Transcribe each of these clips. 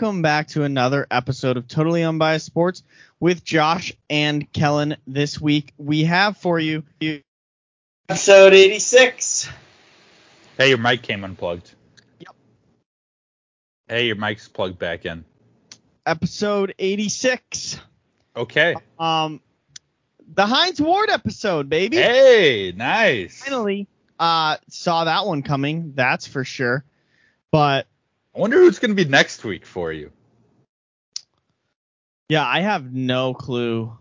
welcome back to another episode of Totally Unbiased Sports with Josh and Kellen. This week we have for you episode 86. Hey, your mic came unplugged. Yep. Hey, your mic's plugged back in. episode 86. Okay. Um, the Hines Ward episode, baby. Hey, nice. Finally, uh, saw that one coming. That's for sure. But I wonder who's going to be next week for you. yeah, I have no clue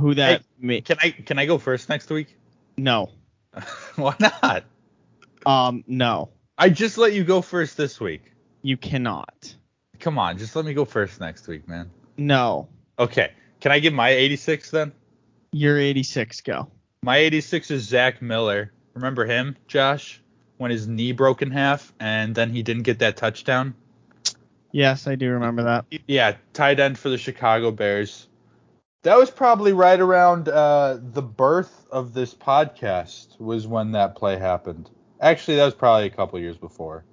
who that. may- Can I can I go first next week? no. Why not? Um, no. I just let you go first this week. You cannot. Come on, just let me go first next week, man. No. Okay. Can I give my 86 then? You're 86. Go. My 86 is Zach Miller. Remember him, Josh? When his knee broke in half and then he didn't get that touchdown? Yes, I do remember that. Yeah, tight end for the Chicago Bears. That was probably right around uh, the birth of this podcast was when that play happened. Actually, that was probably a couple years before.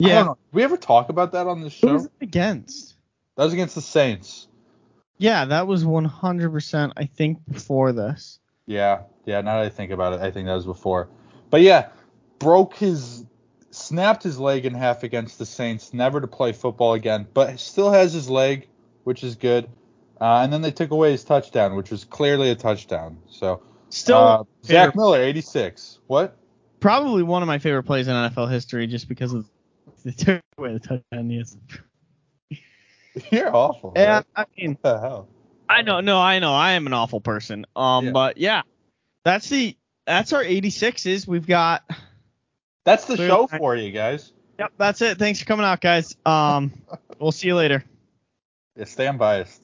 Yeah. we ever talk about that on the Who show? was against? That was against the Saints. Yeah, that was 100%, I think, before this. Yeah, yeah. Now that I think about it, I think that was before. But yeah, broke his, snapped his leg in half against the Saints, never to play football again, but still has his leg, which is good. Uh, and then they took away his touchdown, which was clearly a touchdown. So Still, uh, Zach Miller, 86. What? probably one of my favorite plays in NFL history just because of the took away the touchdown. Yes. You're awful. Yeah. I mean, What the hell? I know, no, I know, I am an awful person. Um, Yeah. but yeah, that's the that's our 86s. We've got. That's the show for you guys. Yep, that's it. Thanks for coming out, guys. Um, we'll see you later. Yeah, stay unbiased.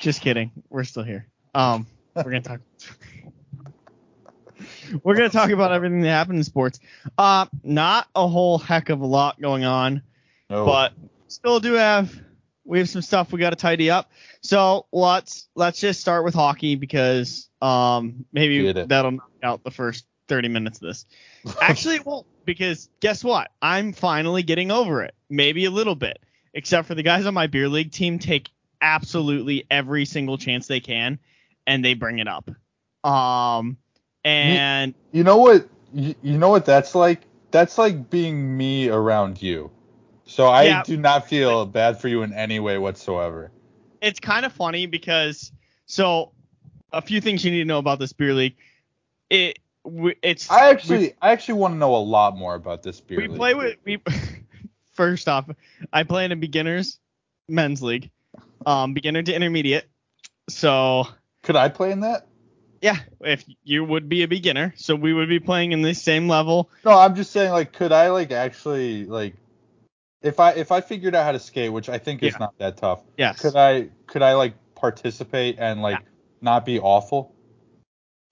Just kidding. We're still here. Um, we're gonna talk. we're gonna talk about everything that happened in sports. Uh, not a whole heck of a lot going on, No. but still do have we have some stuff we got to tidy up. So let's let's just start with hockey because um maybe that'll knock out the first 30 minutes of this. Actually, it won't because guess what? I'm finally getting over it. Maybe a little bit, except for the guys on my beer league team take absolutely every single chance they can, and they bring it up. Um, and You know what? You, you know what that's like? That's like being me around you. So I Yeah. do not feel bad for you in any way whatsoever. it's kind of funny because so a few things you need to know about this beer league. It it's I actually I actually want to know a lot more about this beer. we league. We play with we first off i play in a beginners men's league um beginner to intermediate so Could I play in that? Yeah. If you would be a beginner so we would be playing in the same level. No, I'm just saying like could I like actually like if I if I figured out how to skate, which I think is Yeah. not that tough, yes. could I could I like participate and like not be awful?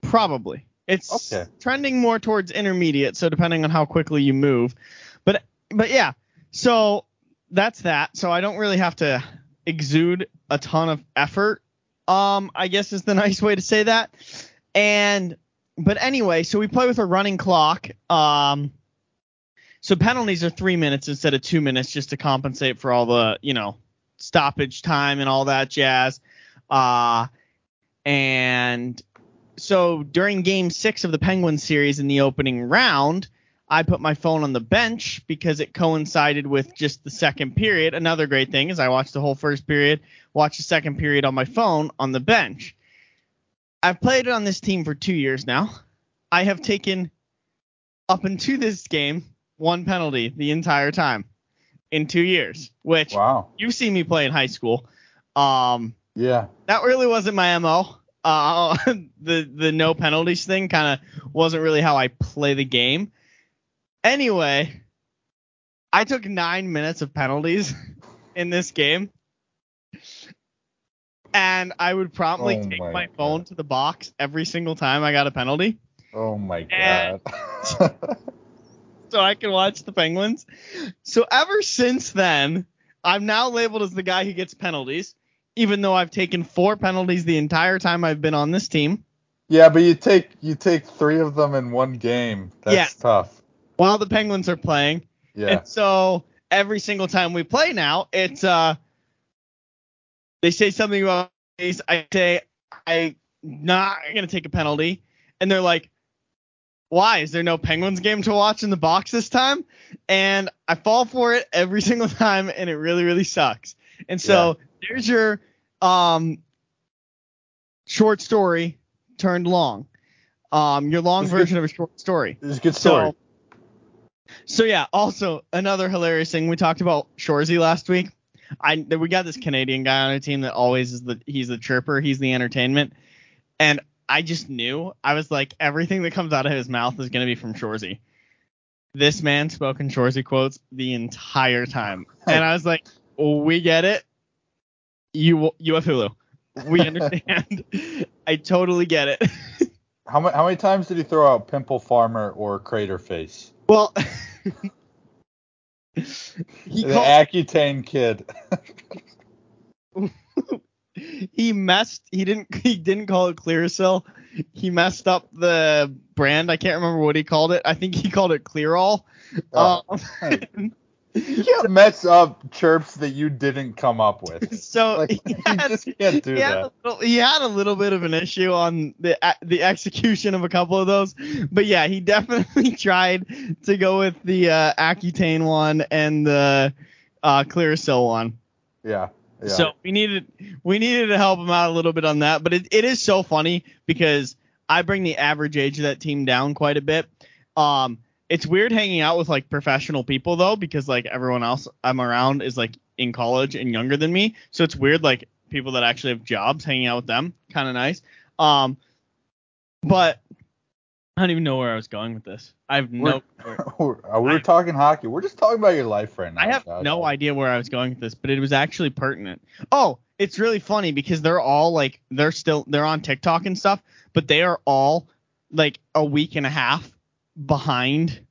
probably. It's Okay. trending more towards intermediate so depending on how quickly you move. But but yeah. So that's that. So i don't really have to exude a ton of effort um i guess is the nice way to say that. And but anyway so we play with a running clock. Um so penalties are three minutes instead of two minutes just to compensate for all the you know stoppage time and all that jazz. Uh and so during game six of the Penguins series in the opening round, I put my phone on the bench because it coincided with just the second period. Another great thing is I watched the whole first period, watched the second period on my phone on the bench. I've played on this team for two years now. I have taken up into this game one penalty the entire time in two years, which wow. you've seen me play in high school. Um, Yeah. that really wasn't my mo. Uh, the the no penalties thing kind of wasn't really how I play the game. Anyway, I took nine minutes of penalties in this game, and I would promptly Oh take my my phone to the box every single time I got a penalty, Oh my god. so I can watch the Penguins. So ever since then, I'm now labeled as the guy who gets penalties. even though I've taken four penalties the entire time I've been on this team. Yeah, but you take you take three of them in one game. That's Yeah. tough. while the Penguins are playing. Yeah. And so every single time we play now, it's uh they say something about these, I say I'm not gonna take a penalty, and they're like, Why? Is there no Penguins game to watch in the box this time? And I fall for it every single time and it really, really sucks. And so there's your um short story turned long. Um your long It's good. version of a short story. It's a good story. So, so yeah, also another hilarious thing we talked about Shoresy last week. I we got this Canadian guy on our team that always is the he's the chirper, he's the entertainment, and I just knew I was like everything that comes out of his mouth is gonna be from Shoresy. This man spoke in Shoresy quotes the entire time, and I was like, we get it. You you have Hulu. We understand. I totally get it. how many how many times did he throw out Pimple Farmer or Crater Face? Well, he the called, Accutane kid. he messed he didn't he didn't call it Clearasil. He messed up the brand. I can't remember what he called it. I think he called it Clearall. Oh. Um, you can't mess up chirps that you didn't come up with. so Like, he you had, just can't do he, that. a little, he had a little bit of an issue on the the execution of a couple of those, but yeah, he definitely tried to go with the uh, Accutane one and the uh, Clearasil one. Yeah. Yeah. So we needed we needed to help him out a little bit on that, but it, it is so funny because I bring the average age of that team down quite a bit. Um, it's weird hanging out with like professional people though because like everyone else I'm around is like in college and younger than me, so it's weird like people that actually have jobs hanging out with them, kind of nice. Um, but I don't even know where I was going with this. I have no. We're- we were I- talking hockey. We're just talking about your life right now. I have Josh. no idea where I was going with this, but it was actually pertinent. Oh, it's really funny because they're all like they're still they're on TikTok and stuff, but they are all like a week and a half behind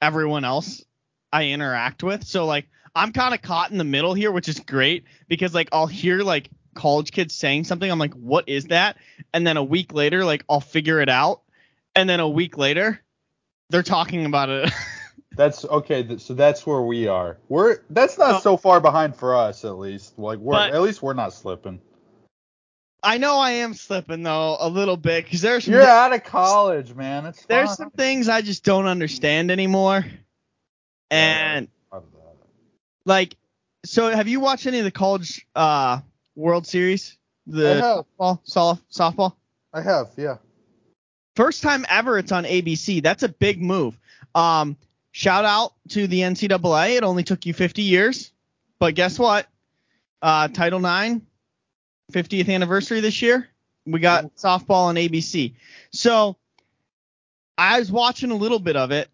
everyone else I interact with. So like I'm kind of caught in the middle here, which is great because like I'll hear like college kids saying something, I'm like, what is that? And then a week later, like I'll figure it out, and then a week later, they're talking about it. That's okay. th- So that's where we are. We're that's not No. so far behind for us, at least. Like we're But- at least we're not slipping. I know I am slipping though a little bit because there's You're out of college, man. It's there's fine. some things I just don't understand anymore. And like, so have you watched any of the college uh World Series? I The soft, softball. I have, yeah. First time ever it's on ABC. That's a big move. Um, shout out to the NCAA. It only took you 50 years, but guess what? Uh, Title IX, 50th anniversary this year. We got softball on ABC. So I was watching a little bit of it.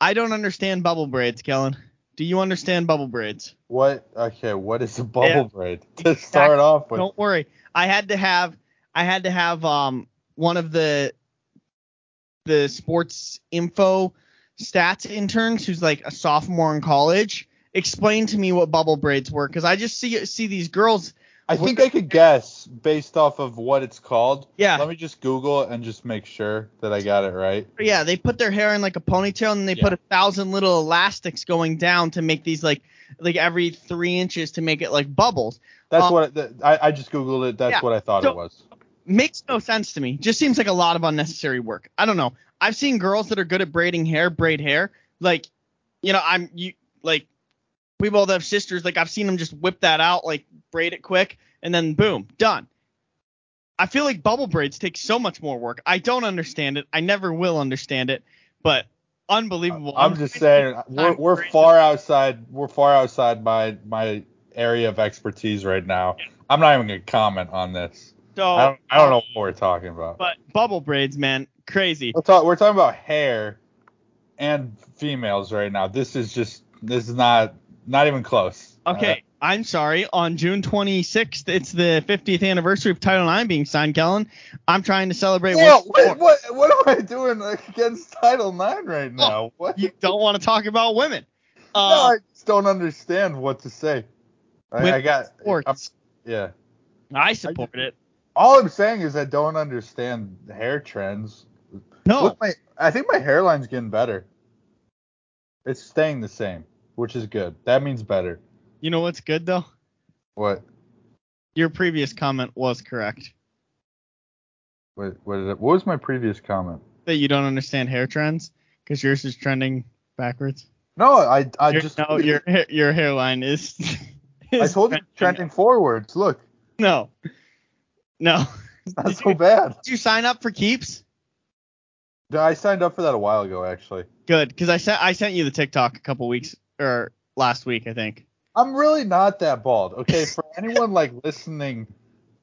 I don't understand bubble braids, Kellen. Do you understand bubble braids? What? Okay, what is a bubble Yeah. braid to start off with? Don't worry. I had to have I had to have um one of the the sports info stats interns who's like a sophomore in college explain to me what bubble braids were because I just see see these girls. I think I could guess based off of what it's called. Yeah. Let me just Google it and just make sure that I got it right. Yeah, they put their hair in like a ponytail and they Yeah. put a thousand little elastics going down to make these like like every three inches to make it like bubbles. That's Um, what that, I, I just Googled it. That's yeah, what I thought so- it was. makes no sense to me. Just seems like a lot of unnecessary work. I don't know. I've seen girls that are good at braiding hair, braid hair. Like, you know, I'm you like we both have sisters. Like I've seen them just whip that out, like braid it quick, and then boom, done. I feel like bubble braids take so much more work. I don't understand it. I never will understand it, but unbelievable. I'm just saying we're, we're far outside we're far outside my my area of expertise right now. I'm not even gonna comment on this. So, I don't, I don't know what we're talking about. But bubble braids, man, crazy. We're, talk, we're talking about hair and females right now. This is just this is not not even close. Okay, I'm sorry. On June 26th, it's the 50th anniversary of Title IX being signed, Kellen. I'm trying to celebrate. Uh, yeah, what, what what am I doing against Title IX right now? what? You don't want to talk about women. no, Uh, I just don't understand what to say. I, I got sports. I'm- yeah. I support it. All I'm saying is I don't understand hair trends. No, Look, my, I think my hairline's getting better. It's staying the same, which is good. That means better. you know what's good though? What? Your previous comment was correct. What? What, it, what was my previous comment? That you don't understand hair trends because yours is trending backwards. No, I I Your- just no, your your hairline is. I is told you trending forwards. Look, No, no. it's not Did so you- bad. Did you sign up for Keeps? I signed up for that a while ago, actually. Good, because I sent I sent you the TikTok a couple weeks or last week, I think. I'm really not that bald. Okay, for anyone like listening,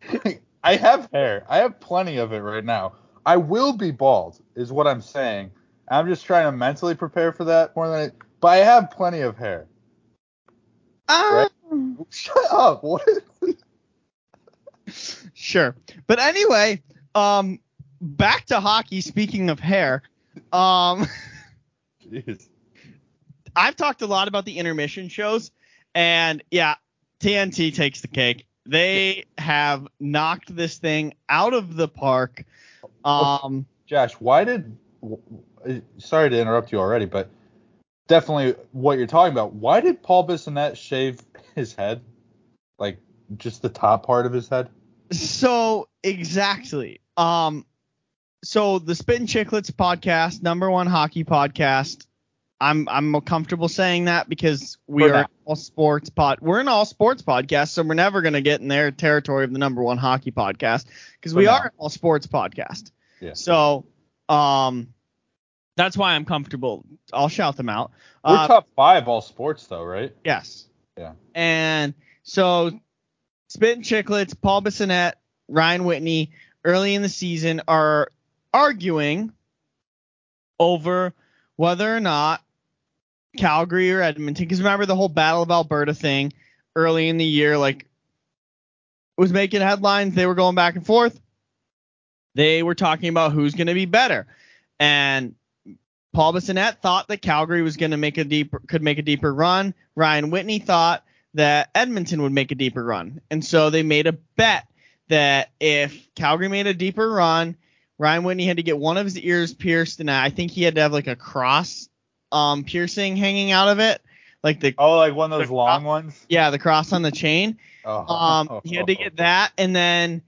I have hair. I have plenty of it right now. I will be bald, is what I'm saying. I'm just trying to mentally prepare for that more than it. But I have plenty of hair. Ah, Shut up. What? sure. But anyway, um, back to hockey. Speaking of hair, um, Jeez. I've talked a lot about the intermission shows, and yeah, TNT takes the cake. They have knocked this thing out of the park. Um, Josh, why did? Sorry to interrupt you already, but definitely what you're talking about. Why did Paul Bissonnette shave his head, like just the top part of his head? so exactly. Um, so the Spittin' Chiclets podcast, number one hockey podcast. I'm I'm comfortable saying that because we For are all sports pod. We're an all sports podcast, so we're never gonna get in their territory of the number one hockey podcast because we now. are an all sports podcast. Yeah. So, um, that's why I'm comfortable. I'll shout them out. We're Uh, top five all sports though, right? Yes. Yeah. And so Spittin' Chiclets, Paul Bissonnette, Ryan Whitney, early in the season are arguing over whether or not Calgary or Edmonton, because remember the whole Battle of Alberta thing early in the year, like was making headlines. They were going back and forth. They were talking about who's going to be better. And Paul Bissonnette thought that Calgary was going to make a deeper could make a deeper run. Ryan Whitney thought that Edmonton would make a deeper run, and so they made a bet that if Calgary made a deeper run, Ryan Whitney had to get one of his ears pierced, and I think he had to have like a cross um, piercing hanging out of it, like the Oh, like one of those long ones. yeah the cross on the chain. Oh. Um, he had to get that, and then,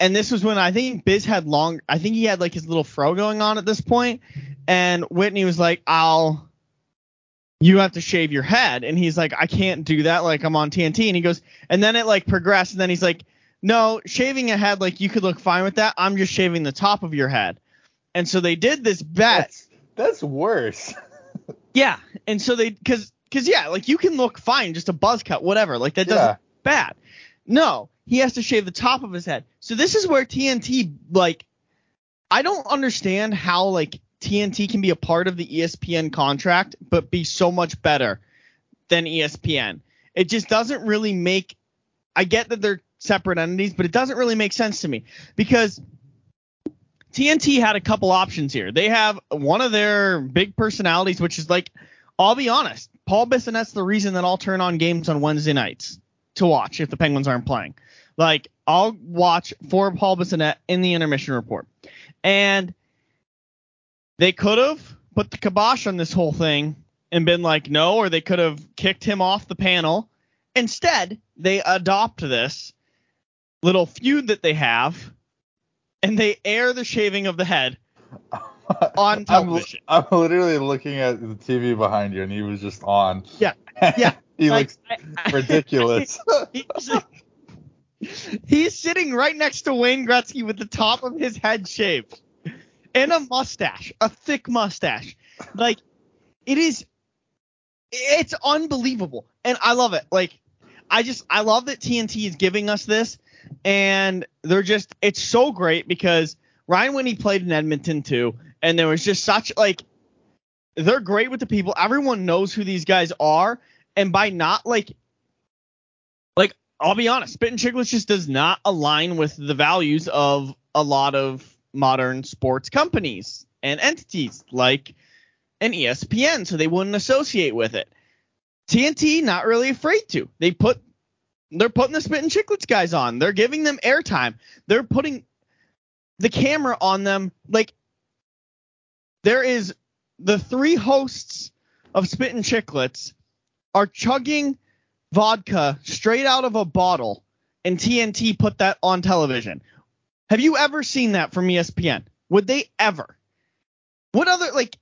and this was when I think Biz had long. I think he had like his little fro going on at this point, and Whitney was like, "I'll, you have to shave your head," and he's like, "I can't do that. Like I'm on TNT," and he goes, and then it like progressed, and then he's like, "No, shaving a head like you could look fine with that. I'm just shaving the top of your head," and so they did this bet. That's, that's worse. Yeah, and so they because because yeah, like you can look fine, just a buzz cut, whatever. Like that doesn't Yeah. bad. No, he has to shave the top of his head. So this is where TNT like I don't understand how like TNT can be a part of the ESPN contract but be so much better than ESPN. It just doesn't really make I get that they're separate entities, but it doesn't really make sense to me because TNT had a couple options here. They have one of their big personalities, which is like, I'll be honest, Paul Bissonnette's the reason that I'll turn on games on Wednesday nights to watch if the Penguins aren't playing. Like, I'll watch for Paul Bissonnette in the intermission report. And they could have put the kibosh on this whole thing and been like, no, or they could have kicked him off the panel. Instead, they adopt this little feud that they have and they air the shaving of the head on I'm. I'm literally looking at the TV behind you, and he was just on. Yeah, yeah, he Like, looks I- I- ridiculous. he's, he's sitting right next to Wayne Gretzky with the top of his head shaved and a mustache, a thick mustache. Like it is, it's unbelievable, and I love it. Like I just I love that TNT is giving us this, and they're just it's so great because Ryan when he played in Edmonton too, and there was just such like they're great with the people. Everyone knows who these guys are, and by not like like I'll be honest, Spittin' Chiclets just does not align with the values of a lot of modern sports companies and entities like an ESPN, so they wouldn't associate with it. TNT not really afraid to. They put they're putting the Spittin' Chiclets guys on. They're giving them airtime. They're putting the camera on them. Like there is the three hosts of Spittin' Chiclets are chugging vodka straight out of a bottle, and TNT put that on television. Have you ever seen that from ESPN? Would they ever? What other like?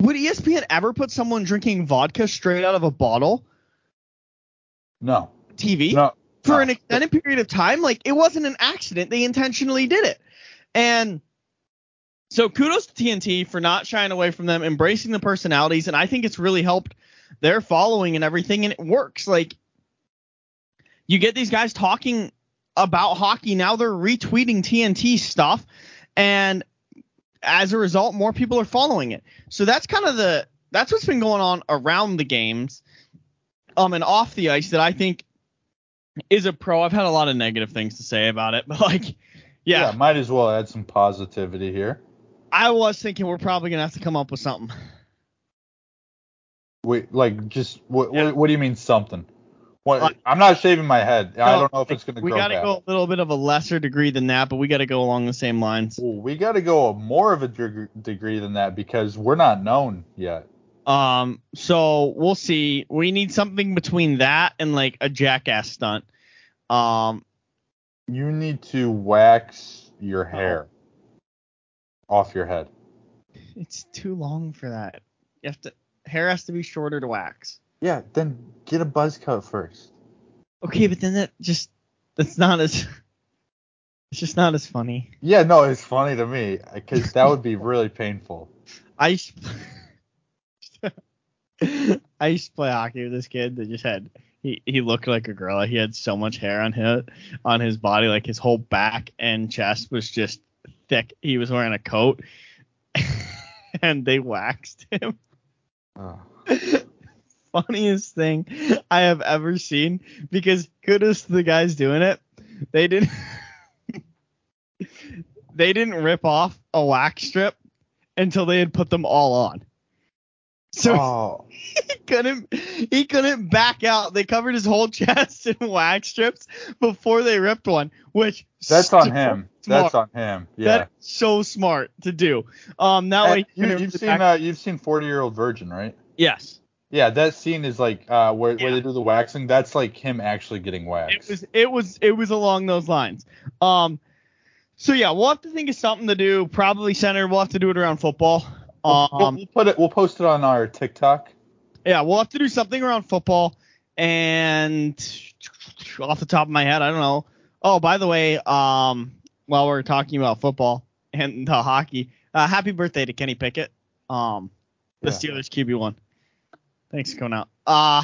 Would ESPN ever put someone drinking vodka straight out of a bottle No. TV No. for no. an extended period of time? Like it wasn't an accident; they intentionally did it. And so kudos to TNT for not shying away from them, embracing the personalities, and I think it's really helped their following and everything, and it works. Like you get these guys talking about hockey now; they're retweeting TNT stuff, and as a result, more people are following it. So that's kind of the that's what's been going on around the games, um, and off the ice that I think is a pro. I've had a lot of negative things to say about it, but like, yeah, Might as well add some positivity here. I was thinking we're probably gonna have to come up with something. Wait, like just what? Yeah. What, what do you mean something? What? I'm not shaving my head. I don't know if it's gonna We got to go a little bit of a lesser degree than that, but we got to go along the same lines. We got to go a more of a deg- degree than that because we're not known yet. Um, so we'll see. We need something between that and like a jackass stunt. Um, You need to wax your Oh. hair off your head. it's too long for that. You have to hair has to be shorter to wax. Yeah, then get a buzz cut first. Okay, but then that just that's not as it's just not as funny. Yeah, no, it's funny to me because that would be really painful. I used I used to play hockey with this kid that just had he, he looked like a gorilla. He had so much hair on his on his body, like his whole back and chest was just thick. He was wearing a coat and they waxed him. Ugh. Funniest thing I have ever seen because kudos to the guys doing it. They didn't they didn't rip off a wax strip until they had put them all on. So oh, he couldn't he couldn't back out. They covered his whole chest in wax strips before they ripped one, which that's on him. smart. That's on him. Yeah. That's so smart to do. Um, that way And he you, you've seen back- uh, you've seen 40 year old virgin, right? yes, Yeah, that scene is like uh, where Yeah. where they do the waxing. That's like him actually getting waxed. it was it was it was along those lines. Um, so yeah, we'll have to think of something to do. Probably centered. We'll have to do it around football. We'll- we'll, Um, we'll put it. We'll post it on our TikTok. yeah, we'll have to do something around football. And off the top of my head, I don't know. Oh, by the way, um, while we're talking about football and the hockey, uh, happy birthday to Kenny Pickett. Um, the Yeah. Steelers QB one. Thanks for coming out. Uh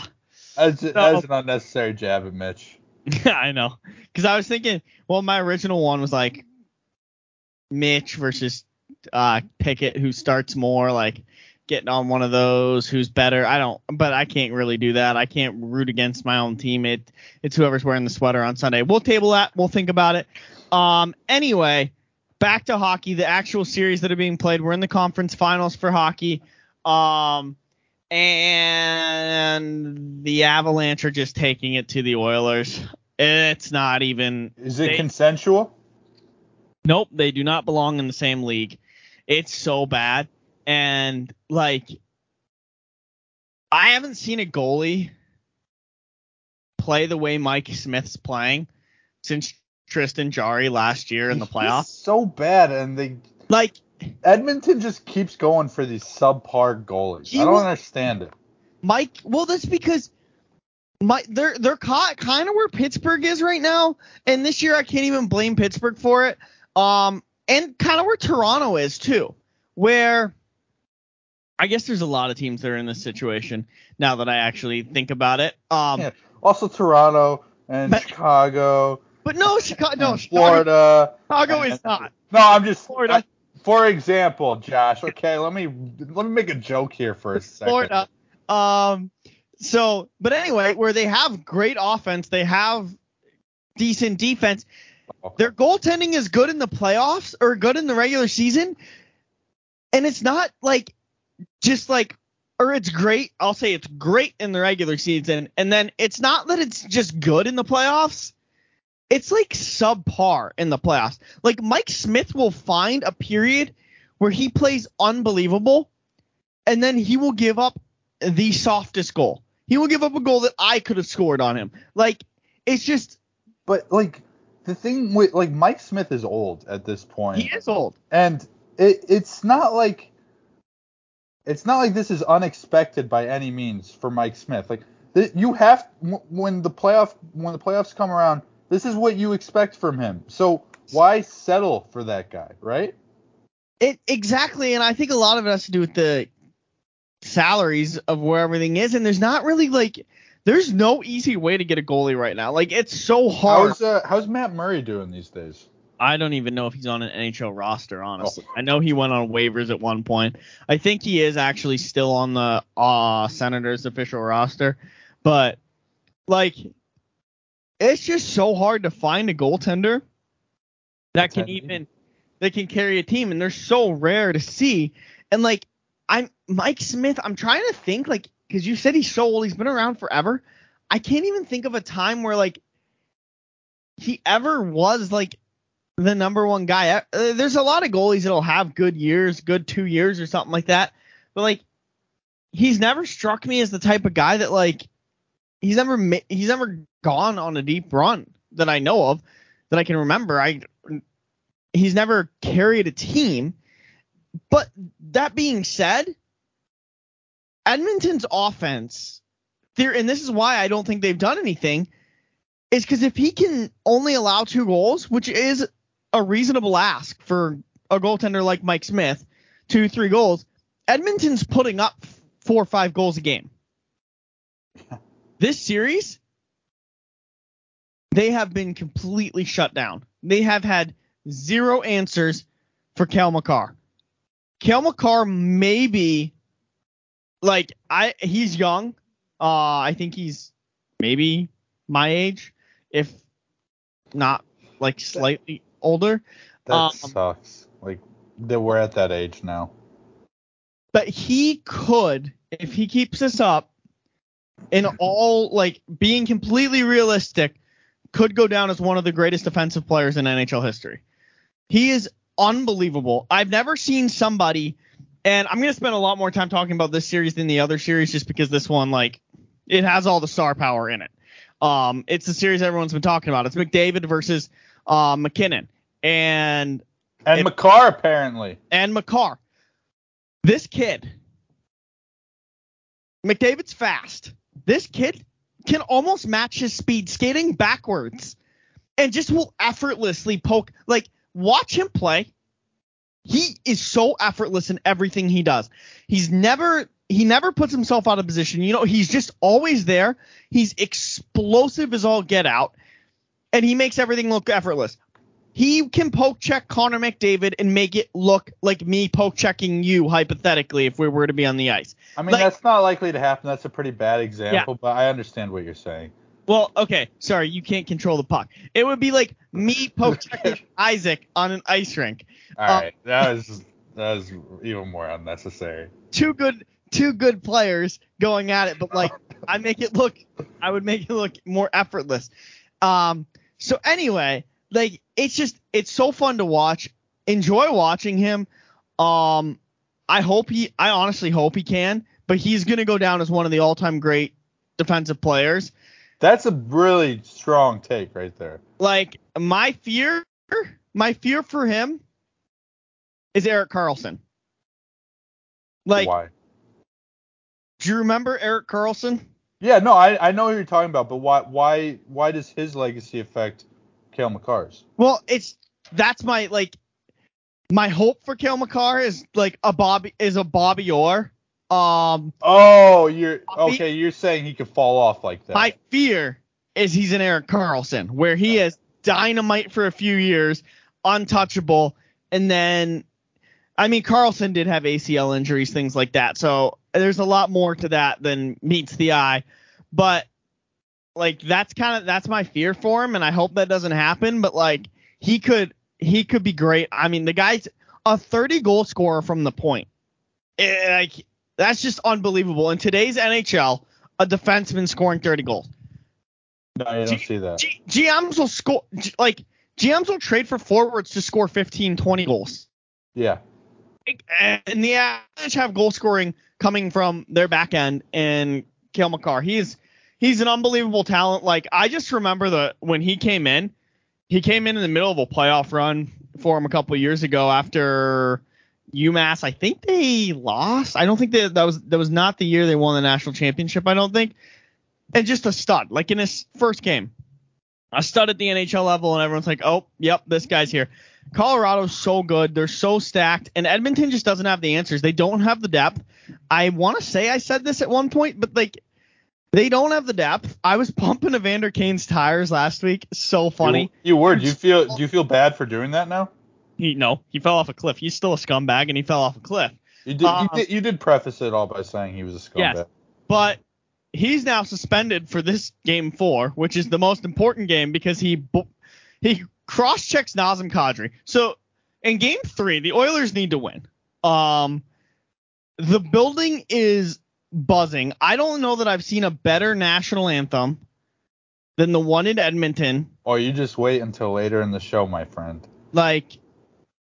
As, So- as an unnecessary jab at Mitch. yeah, I know. Because I was thinking, well, my original one was like Mitch versus uh, Pickett, who starts more, like getting on one of those, who's better. I don't, but I can't really do that. I can't root against my own team. It, it's whoever's wearing the sweater on Sunday. We'll table that. We'll think about it. Um, anyway, back to hockey. The actual series that are being played. We're in the conference finals for hockey. Um, and the Avalanche are just taking it to the Oilers. It's not even. Is it They- consensual? Nope, they do not belong in the same league. It's so bad. And like I haven't seen a goalie play the way Mike Smith's playing since Tristan Jarry last year in the playoffs. so bad, and they Like Edmonton just keeps going for these subpar goalies. He I don't will- understand it. Mike, well, that's because my they're they're caught kind of where Pittsburgh is right now, and this year I can't even blame Pittsburgh for it. Um, and kind of where Toronto is too, where I guess there's a lot of teams that are in this situation now that I actually think about it. Um, Yeah. Also, Toronto and But- Chicago, but no, Chicago, no, Florida. Chicago is not. No, I'm just. Florida. For example, Josh. Okay, let me let me make a joke here for a second. Florida. Um, so, but anyway, where they have great offense, they have decent defense. Their goaltending is good in the playoffs or good in the regular season, and it's not like just like or it's great. I'll say it's great in the regular season, and then it's not that it's just good in the playoffs. It's like subpar in the playoffs. Like Mike Smith will find a period where he plays unbelievable, and then he will give up the softest goal. He will give up a goal that I could have scored on him. Like it's just But like the thing with like Mike Smith is old at this point. he is old. and it, it's not like it's not like this is unexpected by any means for Mike Smith. Like you have when the playoff when the playoffs come around, this is what you expect from him. So why settle for that guy, right? It exactly, and I think a lot of it has to do with the salaries of where everything is, and there's not really like there's no easy way to get a goalie right now. Like it's so hard. How's uh, how's Matt Murray doing these days? I don't even know if he's on an NHL roster, honestly. I know he went on waivers at one point. I think he is actually still on the uh, Senators official roster, but like it's just so hard to find a goaltender that can even that can carry a team, and they're so rare to see. And like I'm Mike Smith, I'm trying to think like because you said he's so old, he's been around forever. I can't even think of a time where like he ever was like the number one guy. Uh, there's a lot of goalies that'll have good years, good two years or something like that. But like, he's never struck me as the type of guy that like he's never ma- he's never gone on a deep run that I know of that I can remember. I he's never carried a team. But that being said, Edmonton's offense, there, and this is why I don't think they've done anything, is because if he can only allow two goals, which is a reasonable ask for a goaltender like Mike Smith, two, three goals, Edmonton's putting up four or five goals a game. This series, they have been completely shut down. They have had zero answers for Cale Makar. Cale Makar maybe like I he's young. Uh I think he's maybe my age, if not like slightly older. That Um, sucks. Like that we're at that age now. But he could, if he keeps this up, in all like being completely realistic, could go down as one of the greatest defensive players in NHL history. He is unbelievable. I've never seen somebody, and I'm gonna spend a lot more time talking about this series than the other series, just because this one like it has all the star power in it. Um, it's the series everyone's been talking about. It's McDavid versus uh, MacKinnon, and And It- Makar apparently. and Makar. This kid, McDavid's fast. This kid can almost match his speed skating backwards and just will effortlessly poke. Like, watch him play. He is so effortless in everything he does. He's never he never puts himself out of position. You know, he's just always there. He's explosive as all get out, and he makes everything look effortless. He can poke check Connor McDavid and make it look like me poke checking you hypothetically if we were to be on the ice. I mean Like- that's not likely to happen. That's a pretty bad example, but I understand what you're saying. Well, okay, sorry, you can't control the puck. It would be like me poke checking Isaac on an ice rink. All Uh, right, that was that was even more unnecessary. Two good two good players going at it, but like I make it look I would make it look more effortless. Um so anyway, like it's just it's so fun to watch. Enjoy watching him. Um I hope he I honestly hope he can, but he's going to go down as one of the all-time great defensive players. That's a really strong take right there. like my fear my fear for him is Erik Karlsson. Like, why? do you remember Erik Karlsson? Yeah, no, I, I know who you're talking about, but why why why does his legacy affect Cale Makar's? Well, it's that's my like my hope for Cale Makar is like a Bobby is a Bobby Orr. Um Oh, you're Bobby- okay. You're saying he could fall off like that. my fear is he's an Erik Karlsson where he is dynamite for a few years, untouchable, and then I mean Karlsson did have ACL injuries, things like that. So there's a lot more to that than meets the eye. But like that's kind of that's my fear for him, and I hope that doesn't happen. But like he could he could be great. I mean the guy's a 30 goal scorer from the point. Eh, like That's just unbelievable. In today's NHL, a defenseman scoring 30 goals. No, you don't G- see that. G- GMs will score G- like GMs will trade for forwards to score 15, 20 goals. Yeah. And the Avalanche have goal scoring coming from their back end and Cale Makar. He's he's an unbelievable talent. Like I just remember the when he came in, he came in in the middle of a playoff run for him a couple years ago after UMass. I think they lost. I don't think that that was that was not the year they won the national championship. I don't think. And just a stud, like in his first game, a stud at the NHL level, and everyone's like, oh, yep, this guy's here. Colorado's so good. They're so stacked. And Edmonton just doesn't have the answers. They don't have the depth. I want to say I said this at one point, but like they don't have the depth. I was pumping Evander Kane's tires last week. So funny. You, you were. Do you feel do you feel bad for doing that now? He no, he fell off a cliff. He's still a scumbag and he fell off a cliff. You did, Um, you did you did preface it all by saying he was a scumbag. Yes. But he's now suspended for this game 4, which is the most important game because he he cross-checks Nazem Kadri. So in game 3, the Oilers need to win. Um the building is buzzing. I don't know that I've seen a better national anthem than the one in Edmonton. Or you just wait until later in the show, my friend. Like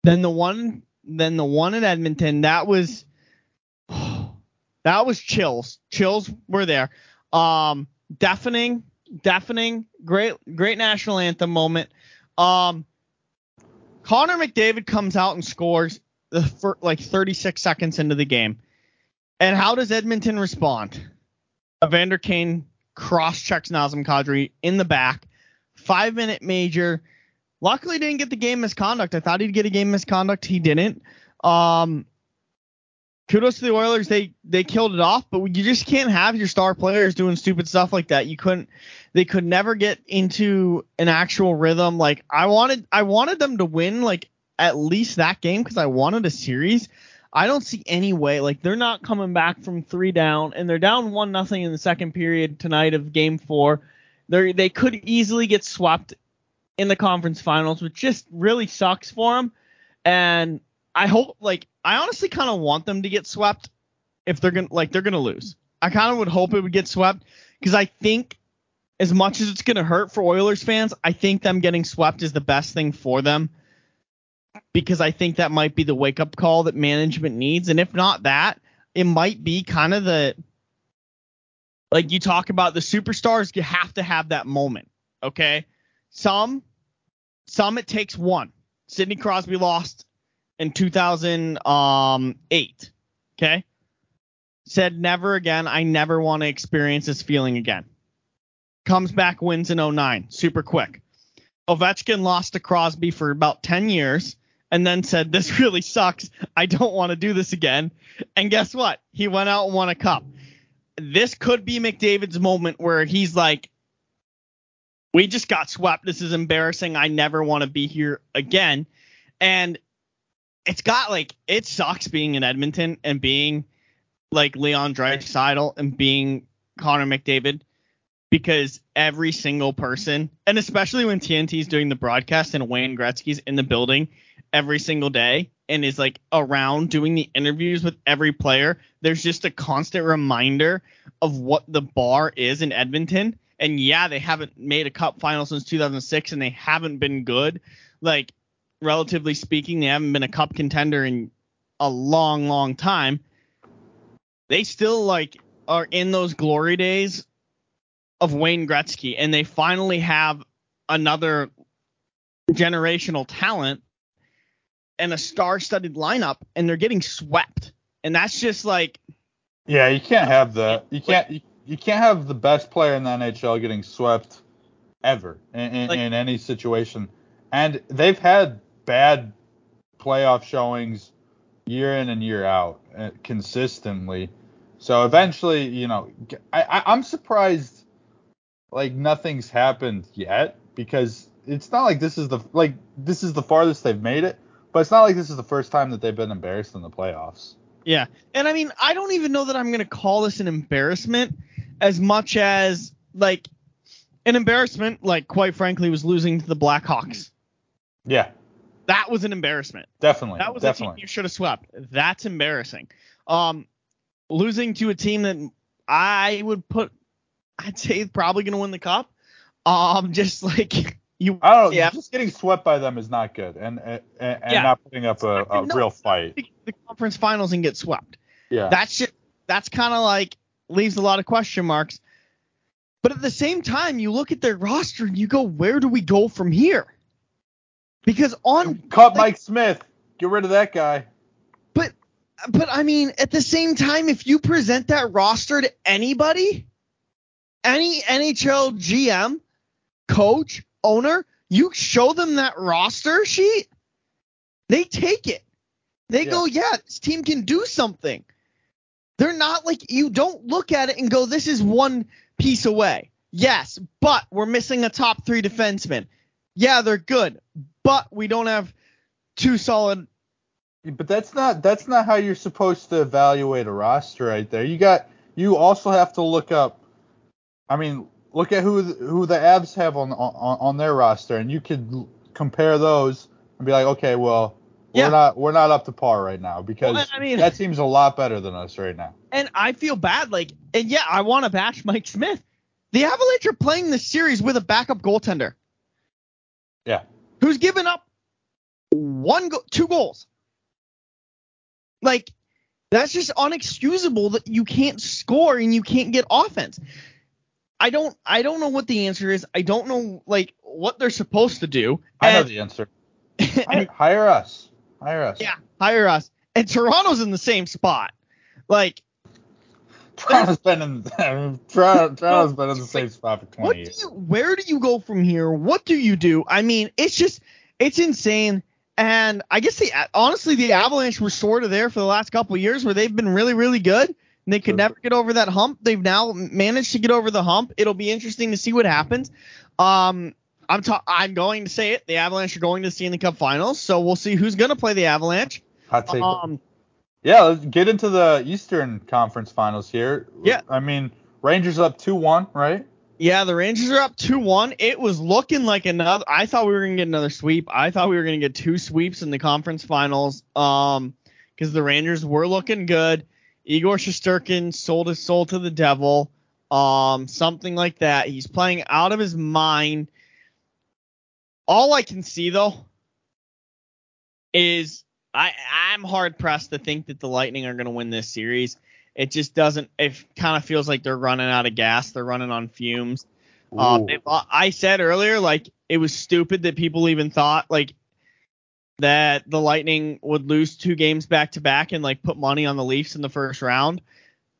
than the one than the one in Edmonton. That was that was chills. Chills were there. Um deafening, deafening, great great national anthem moment. Um Connor McDavid comes out and scores the fir- like 36 seconds into the game. And how does Edmonton respond? Evander Kane cross checks Nazem Kadri in the back. Five minute major. Luckily didn't get the game misconduct. I thought he'd get a game misconduct. He didn't. Um, kudos to the Oilers. They they killed it off, but you just can't have your star players doing stupid stuff like that. You couldn't. They could never get into an actual rhythm. Like I wanted, I wanted them to win like at least that game because I wanted a series. I don't see any way. Like they're not coming back from three down, and they're down one nothing in the second period tonight of Game Four. They they could easily get swept in the conference finals, which just really sucks for them. And I hope, like, I honestly kind of want them to get swept if they're gonna like they're gonna lose. I kind of would hope it would get swept because I think as much as it's gonna hurt for Oilers fans, I think them getting swept is the best thing for them because I think that might be the wake up call that management needs. And if not that, it might be kind of the like you talk about the superstars, you have to have that moment. Okay. Some some it takes one. Sidney Crosby lost in 2008. Okay. Said never again. I never want to experience this feeling again. Comes back, wins in 09, super quick. Ovechkin lost to Crosby for about 10 years and then said, This really sucks. I don't want to do this again. And guess what? He went out and won a cup. This could be McDavid's moment where he's like, We just got swept. This is embarrassing. I never want to be here again. And it's got like, it sucks being in Edmonton and being like Leon Draisaitl and being Connor McDavid because every single person, and especially when TNT is doing the broadcast and Wayne Gretzky's in the building every single day and is like around doing the interviews with every player, there's just a constant reminder of what the bar is in Edmonton. And yeah, they haven't made a cup final since 2006 and they haven't been good. Like, relatively speaking, they haven't been a cup contender in a long, long time. They still like are in those glory days of Wayne Gretzky, and they finally have another generational talent and a star-studded lineup, and they're getting swept. And that's just like, Yeah, you can't have the you can't you, you can't have the best player in the NHL getting swept ever in, in, Like- in any situation. And they've had bad playoff showings year in and year out uh, consistently. So eventually, you know, I'm surprised like nothing's happened yet because it's not like this is the like this is the farthest they've made it, but it's not like this is the first time that they've been embarrassed in the playoffs. yeah. And I mean, I don't even know that I'm gonna call this an embarrassment as much as like an embarrassment. Like, quite frankly, was losing to the Blackhawks. Yeah, That was an embarrassment. definitely. That was a team you should have swept. That's embarrassing. Um, losing to a team that I would put, I'd say probably going to win the cup. Um, just like you. I don't know. Yeah. Just getting swept by them is not good, and and, and Yeah. not putting up a, a No, real fight. The conference finals and get swept. Yeah. That's just that's kind of like leaves a lot of question marks. But at the same time, you look at their roster and you go, where do we go from here? Because on Cut Mike Smith. Get rid of that guy. but but I mean, at the same time, if you present that roster to anybody, any NHL GM, coach, owner, you show them that roster sheet, they take it. They Yeah. go, yeah, this team can do something. They're not like you don't look at it and go, this is one piece away. Yes, but we're missing a top three defenseman. Yeah, they're good, but we don't have two solid But that's not that's not how you're supposed to evaluate a roster right there. You got you also have to look up. I mean, look at who the- who the Avs have on on, on their roster, and you could compare those and be like, okay, well, Yeah. we're not we're not up to par right now because Well, I mean- that seems a lot better than us right now. And I feel bad. Like, and yeah, I want to bash Mike Smith. The Avalanche are playing this series with a backup goaltender Yeah. who's given up one, go- two goals. Like, that's just unexcusable that you can't score and you can't get offense. I don't, I don't know what the answer is. I don't know like what they're supposed to do. I know the answer. Hi- Hire us. Hire us. yeah, hire us. And Toronto's in the same spot. Like, Toronto's been in Toronto, Toronto's been in the same spot for 20 what do you where do you go from here what do you do i mean it's just it's insane and i guess the honestly the avalanche were sort of there for the last couple of years where they've been really really good and they could Sure. never get over that hump they've now managed to get over the hump it'll be interesting to see what happens um i'm ta- i'm going to say it the avalanche are going to see in the stanley cup finals so we'll see who's going to play the avalanche Hot take. um Yeah, let's get into the Eastern Conference Finals here. Yeah. I mean, Rangers up 2-1, right? Yeah, the Rangers are up 2-1. It was looking like another I thought we were going to get another sweep. I thought we were going to get two sweeps in the conference finals um cuz the Rangers were looking good. Igor Shesterkin sold his soul to the devil. Um something like that. He's playing out of his mind. All I can see though is I I'm hard pressed to think that the Lightning are going to win this series. It just doesn't. It kind of feels like they're running out of gas. They're running on fumes. Um, I said earlier, like it was stupid that people even thought like that the Lightning would lose two games back to back and like put money on the Leafs in the first round.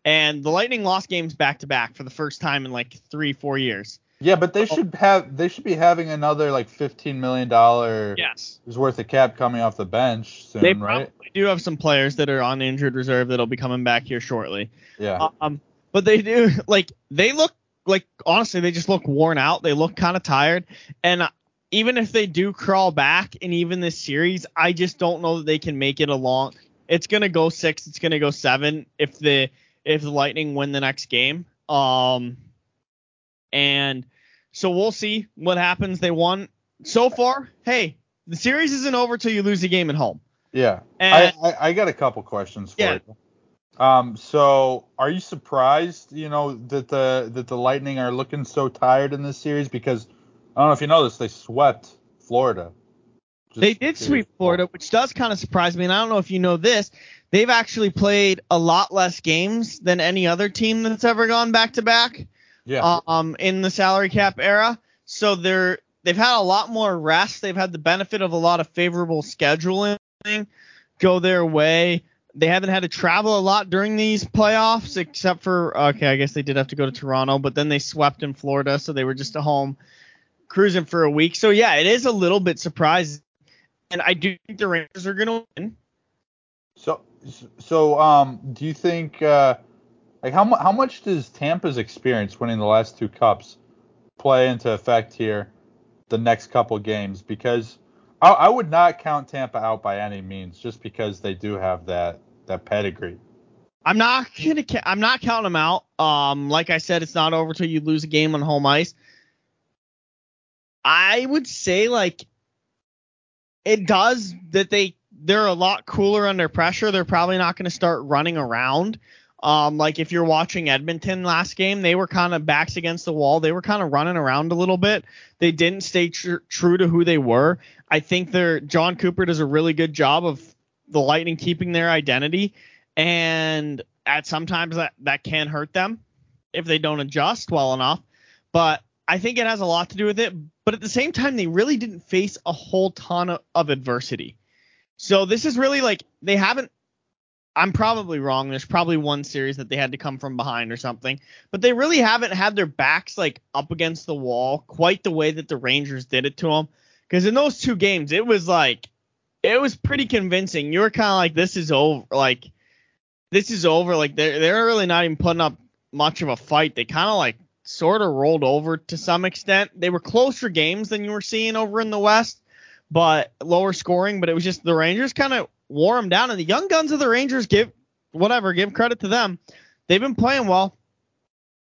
And the Lightning lost games back to back for the first time in like three, four years. yeah, but they should have they should be having another like 15 million dollar Yes. worth of cap coming off the bench soon, They right? probably do have some players that are on injured reserve that'll be coming back here shortly. Yeah. Um, but they do like they look like honestly they just look worn out. They look kind of tired, and even if they do crawl back in even this series, I just don't know that they can make it a long. It's gonna go six. It's gonna go seven if the if the Lightning win the next game. Um, and so we'll see what happens. They won so far. Hey, the series isn't over till you lose a game at home. yeah. And I, I I got a couple questions for Yeah. you. Um, so are you surprised, you know, that the that the Lightning are looking so tired in this series? Because I don't know if you know this, they swept Florida. Just They did sweep Florida, which does kind of surprise me. And I don't know if you know this, they've actually played a lot less games than any other team that's ever gone back to back Yeah. um in the salary cap era. So they're they've had a lot more rest. They've had the benefit of a lot of favorable scheduling go their way. They haven't had to travel a lot during these playoffs, except for okay, I guess they did have to go to Toronto, but then they swept in Florida, so they were just at home cruising for a week. So yeah, it is a little bit surprising, and I do think the Rangers are going to win. So, so um, do you think uh, like how mu- how much does Tampa's experience winning the last two cups play into effect here the next couple games? Because I, I would not count Tampa out by any means, just because they do have that that pedigree. I'm not gonna. I'm not counting them out. Um, like I said, it's not over till you lose a game on home ice. I would say like it does that they they're a lot cooler under pressure. They're probably not going to start running around. Um, like if you're watching Edmonton last game, they were kind of backs against the wall. They were kind of running around a little bit. They didn't stay tr- true to who they were. I think they're Jon Cooper does a really good job of the Lightning keeping their identity, and at sometimes that that can hurt them if they don't adjust well enough. But I think it has a lot to do with it. But at the same time, they really didn't face a whole ton of, of adversity. So this is really like they haven't I'm probably wrong. There's probably one series that they had to come from behind or something, but they really haven't had their backs like up against the wall quite the way that the Rangers did it to them. Because in those two games, it was like it was pretty convincing. You were kind of like, this is over. Like this is over. Like they're they're really not even putting up much of a fight. They kind of like sort of rolled over to some extent. They were closer games than you were seeing over in the West, but lower scoring. But it was just the Rangers kind of wore them down. And the young guns of the Rangers give whatever, give credit to them. They've been playing well.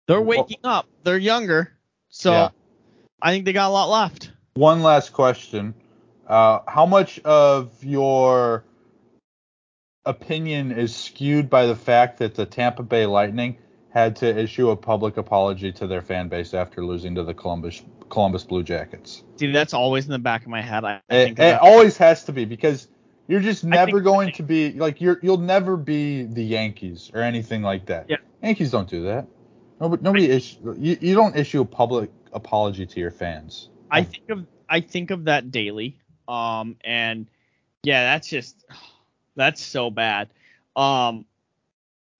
They're waking well, up. They're younger. So yeah. I think they got a lot left. One last question. Uh, how much of your opinion is skewed by the fact that the Tampa Bay Lightning had to issue a public apology to their fan base after losing to the Columbus Columbus Blue Jackets? See, that's always in the back of my head. I, I it, it always has to be because you're just never going to be like you're you'll never be the Yankees or anything like that. Yeah. Yankees don't do that. Nobody nobody issue you, you don't issue a public apology to your fans. I think of I think of that daily. Um and yeah, that's just that's so bad. Um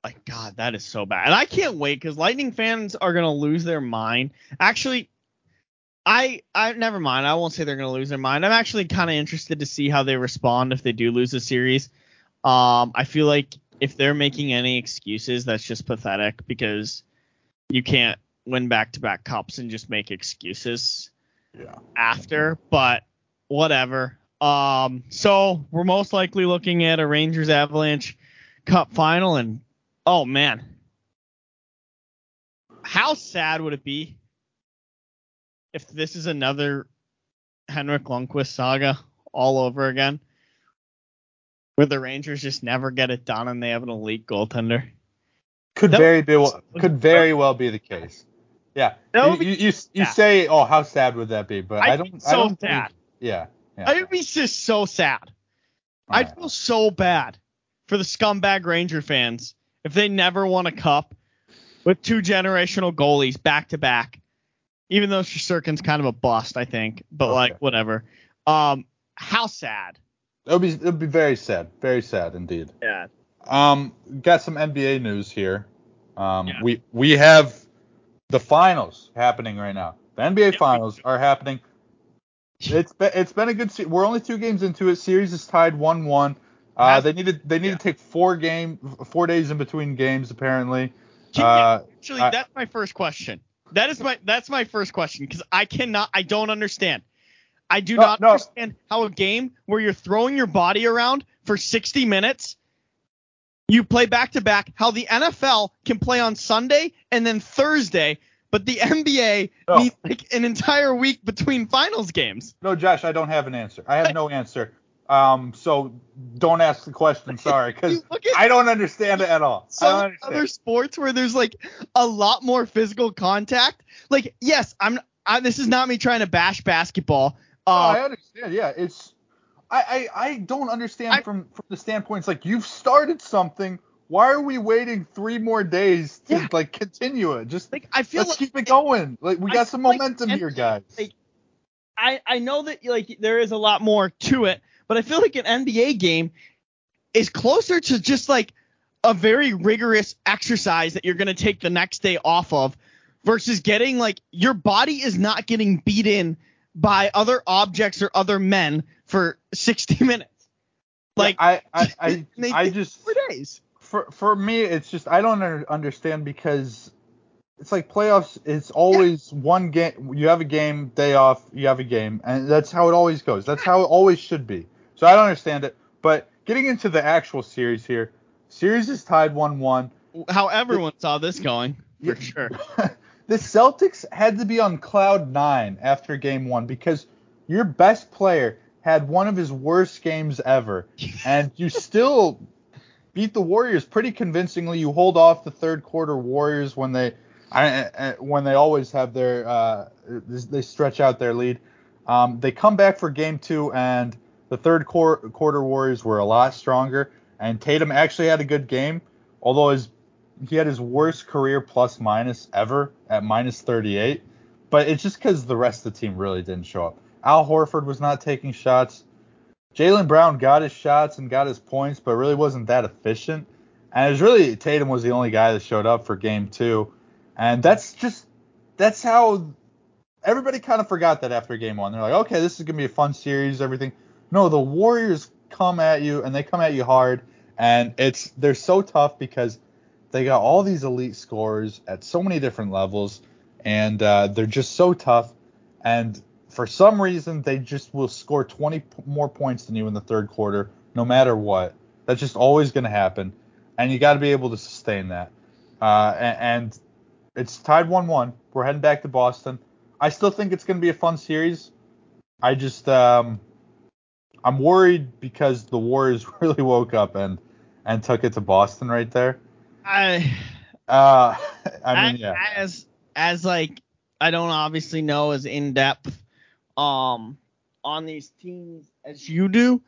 like God, that is so bad. And I can't wait because Lightning fans are gonna lose their mind. Actually, I I never mind. I won't say they're going to lose their mind. I'm actually kind of interested to see how they respond if they do lose the series. Um, I feel like if they're making any excuses, that's just pathetic because you can't win back-to-back cups and just make excuses yeah. after. But whatever. Um, so we're most likely looking at a Rangers Avalanche Cup final, and oh man, how sad would it be if this is another Henrik Lundqvist saga all over again, where the Rangers just never get it done and they have an elite goaltender. Could that very be well, could very well be the case. Yeah. You, you, you, you say, oh, how sad would that be? But I, I don't. So I don't sad. Think, yeah. yeah. I'd be just so sad. All I'd right. feel so bad for the scumbag Ranger fans if they never won a cup with two generational goalies back to back even though Shesterkin's kind of a bust, I think. But okay. like whatever. Um, how sad. It would be it would be very sad, very sad indeed. Yeah. Um, got some NBA news here. Um, yeah. we we have the finals happening right now. The NBA yeah. finals are happening. It's been it's been a good. Se- we're only two games into it. Series is tied one one. Uh, they need to they need yeah. to take four game four days in between games apparently. Uh, actually, that's my first question. That is my that's my first question because I cannot I don't understand. I do no, not no. understand how a game where you're throwing your body around for 60 minutes, you play back to back. How the NFL can play on Sunday and then Thursday, but the NBA no. needs like an entire week between finals games. No, Josh, I don't have an answer. I have no answer. Um, so don't ask the question. Sorry, because I don't understand it at all. Some other sports where there's like a lot more physical contact. Like, yes, I'm. I, this is not me trying to bash basketball. Uh, oh, I understand. Yeah, it's. I, I, I don't understand I, from from the standpoint. It's like you've started something. Why are we waiting three more days to yeah. like continue it? Just like I feel let's like keep it going. Like we got some momentum like, here, guys. Like, I I know that like there is a lot more to it, but I feel like an NBA game is closer to just like a very rigorous exercise that you're going to take the next day off of versus getting like your body is not getting beat in by other objects or other men for 60 minutes. Like yeah, I I I, I just four days. For for me it's just I don't understand because it's like playoffs it's always yeah. one game you have a game day off you have a game and that's how it always goes. That's how it always should be. So I don't understand it. But getting into the actual series here, series is tied 1 1. How everyone the, saw this going, for yeah, sure. the Celtics had to be on cloud nine after game one because your best player had one of his worst games ever, and you still beat the Warriors pretty convincingly. You hold off the third quarter Warriors when they I, I, when they always have their uh, they stretch out their lead. Um, they come back for game two, and the third quarter, quarter Warriors were a lot stronger. And Tatum actually had a good game, although his he had his worst career plus minus ever at minus 38. But it's just because the rest of the team really didn't show up. Al Horford was not taking shots. Jaylen Brown got his shots and got his points, but really wasn't that efficient. And it was really Tatum was the only guy that showed up for game two. And that's just that's how everybody kind of forgot that after game one. They're like, okay, this is gonna be a fun series, everything. No, the Warriors come at you and they come at you hard, and it's they're so tough because they got all these elite scorers at so many different levels, and uh, they're just so tough. And for some reason, they just will score 20 more points than you in the third quarter, no matter what. That's just always going to happen, and you got to be able to sustain that. Uh, and, and it's tied 1-1. We're heading back to Boston. I still think it's going to be a fun series. I just um, I'm worried because the Warriors really woke up and and took it to Boston right there. I Uh, I mean, yeah. as as like I don't obviously know as in depth um on these teams as you do.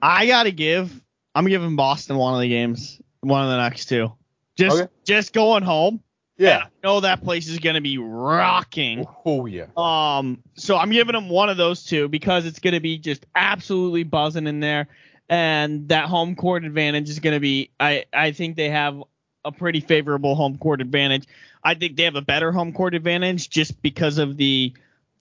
I gotta give I'm giving Boston one of the games, one of the next two. Just Okay. just going home. Yeah. I know that place is gonna be rocking. Oh yeah. Um, so I'm giving them one of those two because it's going to be just absolutely buzzing in there, and that home court advantage is going to be. I I think they have a pretty favorable home court advantage. I think they have a better home court advantage just because of the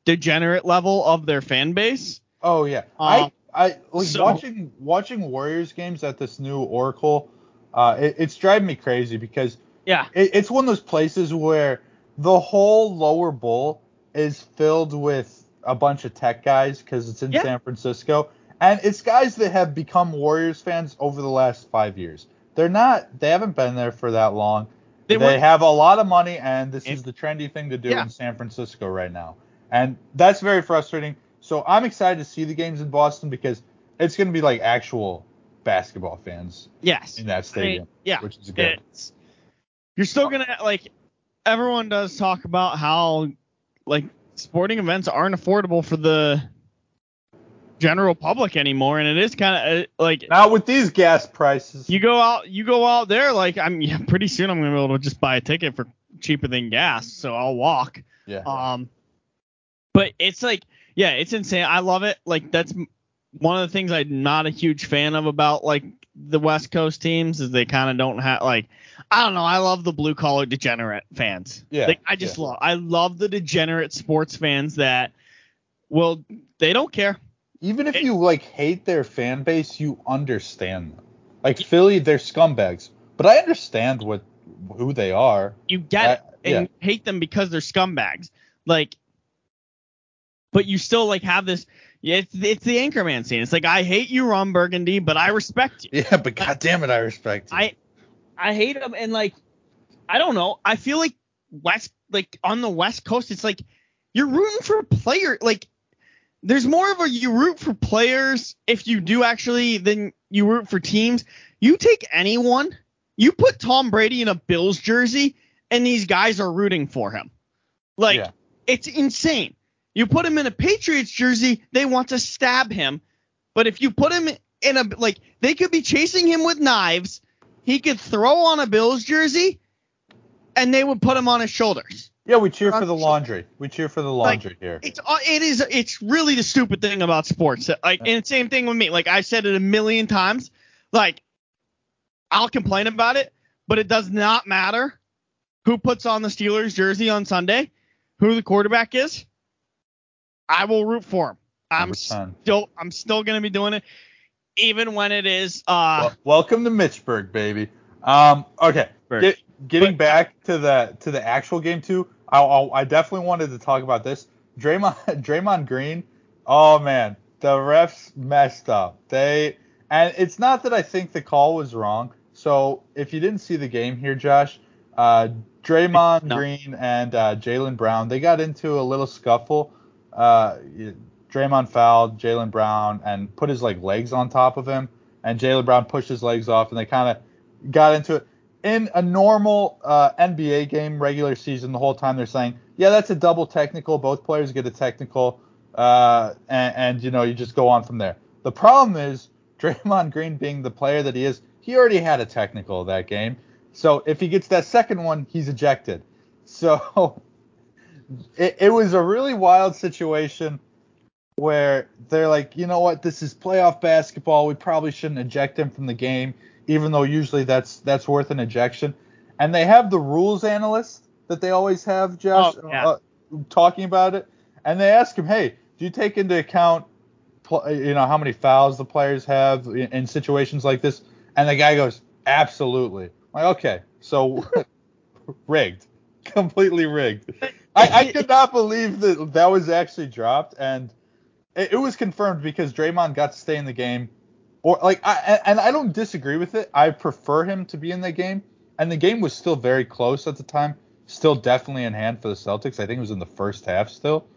degenerate level of their fan base. Oh yeah. Um, I I like so- watching watching Warriors games at this new Oracle. Uh, it, it's driving me crazy because Yeah, it, it's one of those places where the whole lower bowl is filled with a bunch of tech guys because it's in Yeah. San Francisco, and it's guys that have become Warriors fans over the last five years. They're not. They haven't been there for that long. They They, have a lot of money, and this And- is the trendy thing to do Yeah. in San Francisco right now, and that's very frustrating. So I'm excited to see the games in Boston because it's going to be like actual basketball fans yes, in that I mean, stadium, yeah, which is good. It's, you're still gonna like everyone does talk about how like sporting events aren't affordable for the general public anymore, and it is kind of like Not with these gas prices. you go out you go out there like I'm yeah, pretty soon I'm gonna be able to just buy a ticket for cheaper than gas, so I'll walk. yeah. Um, but it's like, yeah, it's insane. I love it. Like that's one of the things I'm not a huge fan of about like the West Coast teams is they kind of don't have like I don't know. I love the blue collar degenerate fans. Yeah, Like, I just yeah. love I love the degenerate sports fans that well, they don't care. Even if it- you like hate their fan base, you understand them. Like Philly, they're scumbags, but I understand what who they are. You get it and yeah. you hate them because they're scumbags. Like, but you still like have this. Yeah, it's, it's the Anchorman scene. It's like I hate you, Ron Burgundy, but I respect you. Yeah, but god damn it, I respect you. I I hate them and like I don't know. I feel like West like on the West Coast, it's like you're rooting for a player. Like there's more of a you root for players if you do actually than you root for teams. You take anyone, you put Tom Brady in a Bills jersey, and these guys are rooting for him. Like Yeah. it's insane. You put him in a Patriots jersey, they want to stab him. But if you put him in a like they could be chasing him with knives, he could throw on a Bills jersey, and they would put him on his shoulders. yeah, we cheer for the laundry. We cheer for the laundry here. It's uh, it is it's really the stupid thing about sports. Like and same thing with me. Like I said it a million times. Like I'll complain about it, but it does not matter who puts on the Steelers jersey on Sunday, who the quarterback is. I will root for him. I'm 100%. still I'm still gonna be doing it, even when it is uh Well, welcome to Mitchburg, baby. Um, okay, Get, getting But- back to the to the actual game too. I, I I definitely wanted to talk about this. Draymond Draymond Green. Oh man, the refs messed up. They and it's not that I think the call was wrong. So if you didn't see the game here, Josh, uh, Draymond No. Green and uh, Jaylen Brown they got into a little scuffle. Uh, Draymond fouled Jaylen Brown and put his like legs on top of him, and Jaylen Brown pushed his legs off, and they kind of got into it. In a normal uh, NBA game, regular season, the whole time they're saying, yeah, that's a double technical. Both players get a technical, uh, and, and you know you just go on from there. The problem is Draymond Green being the player that he is, he already had a technical that game. So if he gets that second one, he's ejected. So it, it was a really wild situation where they're like, you know what, this is playoff basketball. We probably shouldn't eject him from the game, even though usually that's that's worth an ejection. And they have the rules analyst that they always have, Josh, Oh, yeah. uh, talking about it. And they ask him, hey, do you take into account, pl- you know, how many fouls the players have in, in situations like this? And the guy goes, absolutely. I'm like, okay, so rigged, completely rigged. I, I could not believe that that was actually dropped, and it, it was confirmed because Draymond got to stay in the game. Or like, I, and I don't disagree with it. I prefer him to be in the game, and the game was still very close at the time. Still definitely in hand for the Celtics. I think it was in the first half still.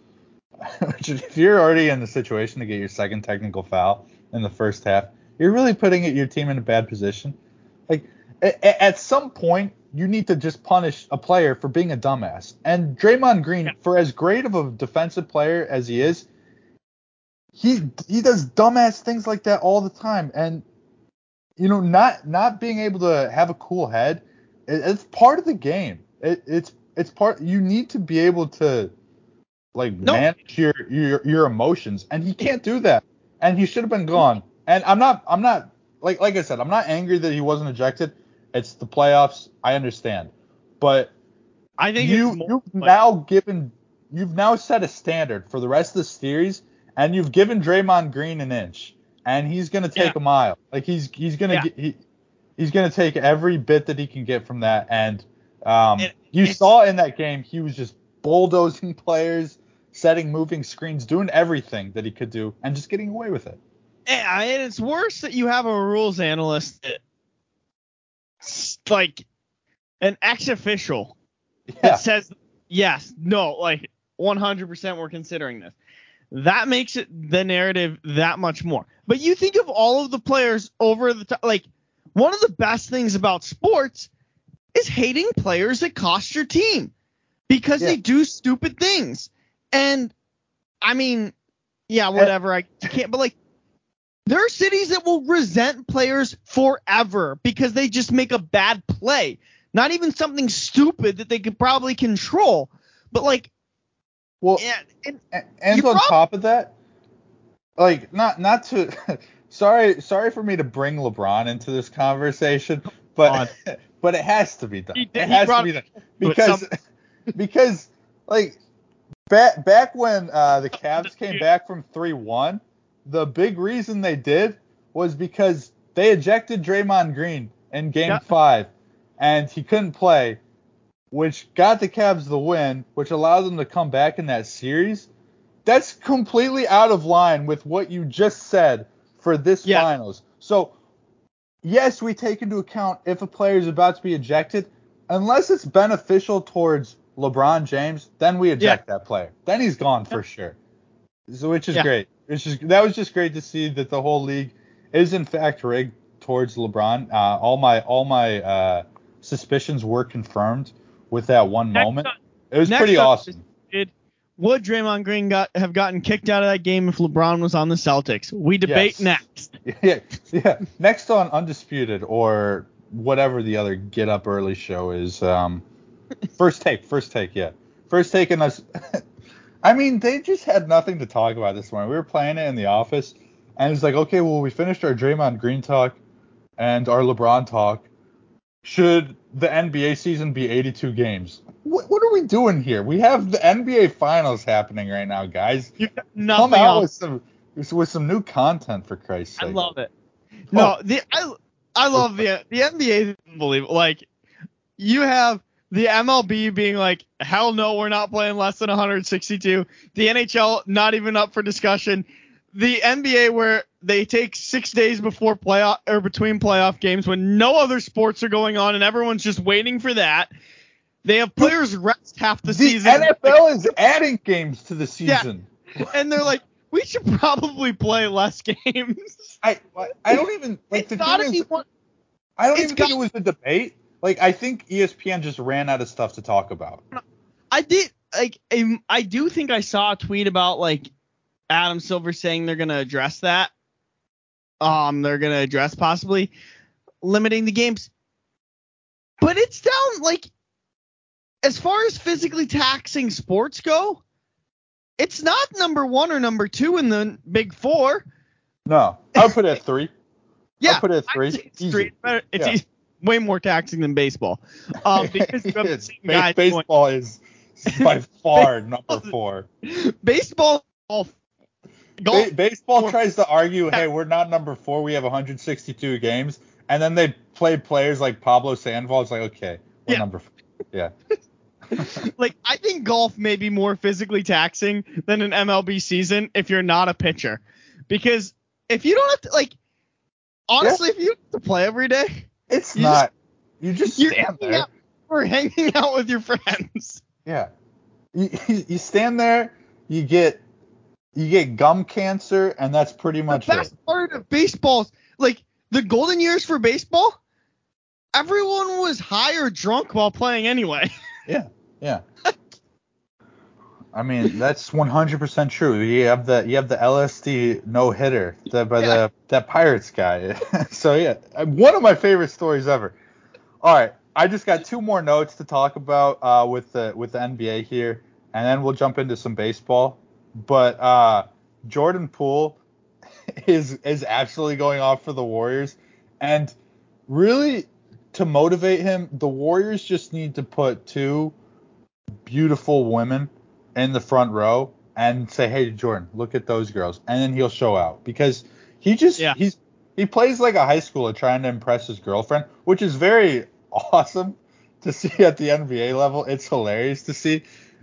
If you're already in the situation to get your second technical foul in the first half, you're really putting your team in a bad position. Like at some point, you need to just punish a player for being a dumbass. And Draymond Green, for as great of a defensive player as he is, he he does dumbass things like that all the time. And you know, not not being able to have a cool head, it, it's part of the game. It, it's it's part. You need to be able to like No. manage your, your your emotions, and he can't do that. And he should have been gone. And I'm not I'm not like like I said, I'm not angry that he wasn't ejected. It's the playoffs. I understand, but I think you you've like- now given you've now set a standard for the rest of the series, and you've given Draymond Green an inch, and he's gonna take Yeah. a mile. Like he's he's gonna Yeah. get, he, he's gonna take every bit that he can get from that. And um, It- you saw in that game he was just bulldozing players, setting moving screens, doing everything that he could do, and just getting away with it. And it's worse that you have a rules analyst that, like an ex official Yeah. that says yes, no, like 100% we're considering this. That makes it the narrative that much more. But you think of all of the players over the top, like one of the best things about sports is hating players that cost your team because Yeah. they do stupid things. And I mean, yeah, whatever. I can't, but like there are cities that will resent players forever because they just make a bad play. Not even something stupid that they could probably control, but like, Well, yeah, and, and on prob- top of that, like not not to sorry sorry for me to bring LeBron into this conversation, but but it has to be done. He it he has to brought be done because some- because like back back when uh, the Cavs came back from three one, the big reason they did was because they ejected Draymond Green in Game Yeah. Five, and he couldn't play, which got the Cavs the win, which allowed them to come back in that series. That's completely out of line with what you just said for this Yeah. finals. So, yes, we take into account if a player is about to be ejected, unless it's beneficial towards LeBron James, then we eject that player. Then he's gone for sure. So, which is Yeah. great. It's just that was just great to see that the whole league is in fact rigged towards LeBron. Uh, all my all my uh, suspicions were confirmed with that one Next moment. up- It was pretty awesome. did would Draymond Green got have gotten kicked out of that game if LeBron was on the Celtics? We debate Yes. next. yeah, yeah. Next on Undisputed or whatever the other Get Up Early show is. Um, first take, first take, yeah. First take and us. I mean, they just had nothing to talk about this morning. We were playing it in the office, and it's like, okay, well, we finished our Draymond Green talk and our LeBron talk. Should the NBA season be 82 games? What, what are we doing here? We have the NBA Finals happening right now, guys. You got Come out else. with some with some new content for Christ's sake. I love it. Oh. No, the I I love the the NBA is unbelievable. Like you have the MLB being like, hell no, we're not playing less than 162. The NHL not even up for discussion. The NBA where they take six days before playoff or between playoff games when no other sports are going on and everyone's just waiting for that. They have players rest half the, the season. NFL is adding games to the season. and they're like, we should probably play less games. I I don't even like it's the not thing is. I don't even got- think it was a debate. Like I think ESPN just ran out of stuff to talk about. I did like I do think I saw a tweet about like Adam Silver saying they're gonna address that. Um, they're gonna address possibly limiting the games, but it's down like as far as physically taxing sports go, it's not number one or number two in the big four. No, I would put it at three. Yeah, I'll put it at three. It's, Easy. three. It's it's Yeah. easy- way more taxing than baseball. Um, because you have the It's- ba- guys going- baseball is by far number four. baseball, Ba- baseball tries to argue, hey, we're not number four. We have 162 games, and then they play players like Pablo Sandoval. It's like, okay, we're Yeah. number. Four. Yeah. like I think golf may be more physically taxing than an MLB season if you're not a pitcher. Because if you don't have to like honestly if you have to play every day, It's You not. you just you're stand hanging there. out or hanging out with your friends. Yeah. You you stand there. You get you get gum cancer, and that's pretty much the it. best part of baseball like the golden years for baseball, everyone was high or drunk while playing anyway. Yeah, yeah. I mean, that's 100% true. You have the you have the LSD no hitter that by Yeah. the that Pirates guy. so yeah, one of my favorite stories ever. All right, I just got two more notes to talk about uh, with the with the NBA here, and then we'll jump into some baseball. But uh, Jordan Poole is is absolutely going off for the Warriors, and really to motivate him, the Warriors just need to put two beautiful women in the front row and say, "Hey, Jordan, look at those girls," and then he'll show out because he just Yeah. he's he plays like a high schooler trying to impress his girlfriend, which is very awesome to see at the NBA level. It's hilarious to see,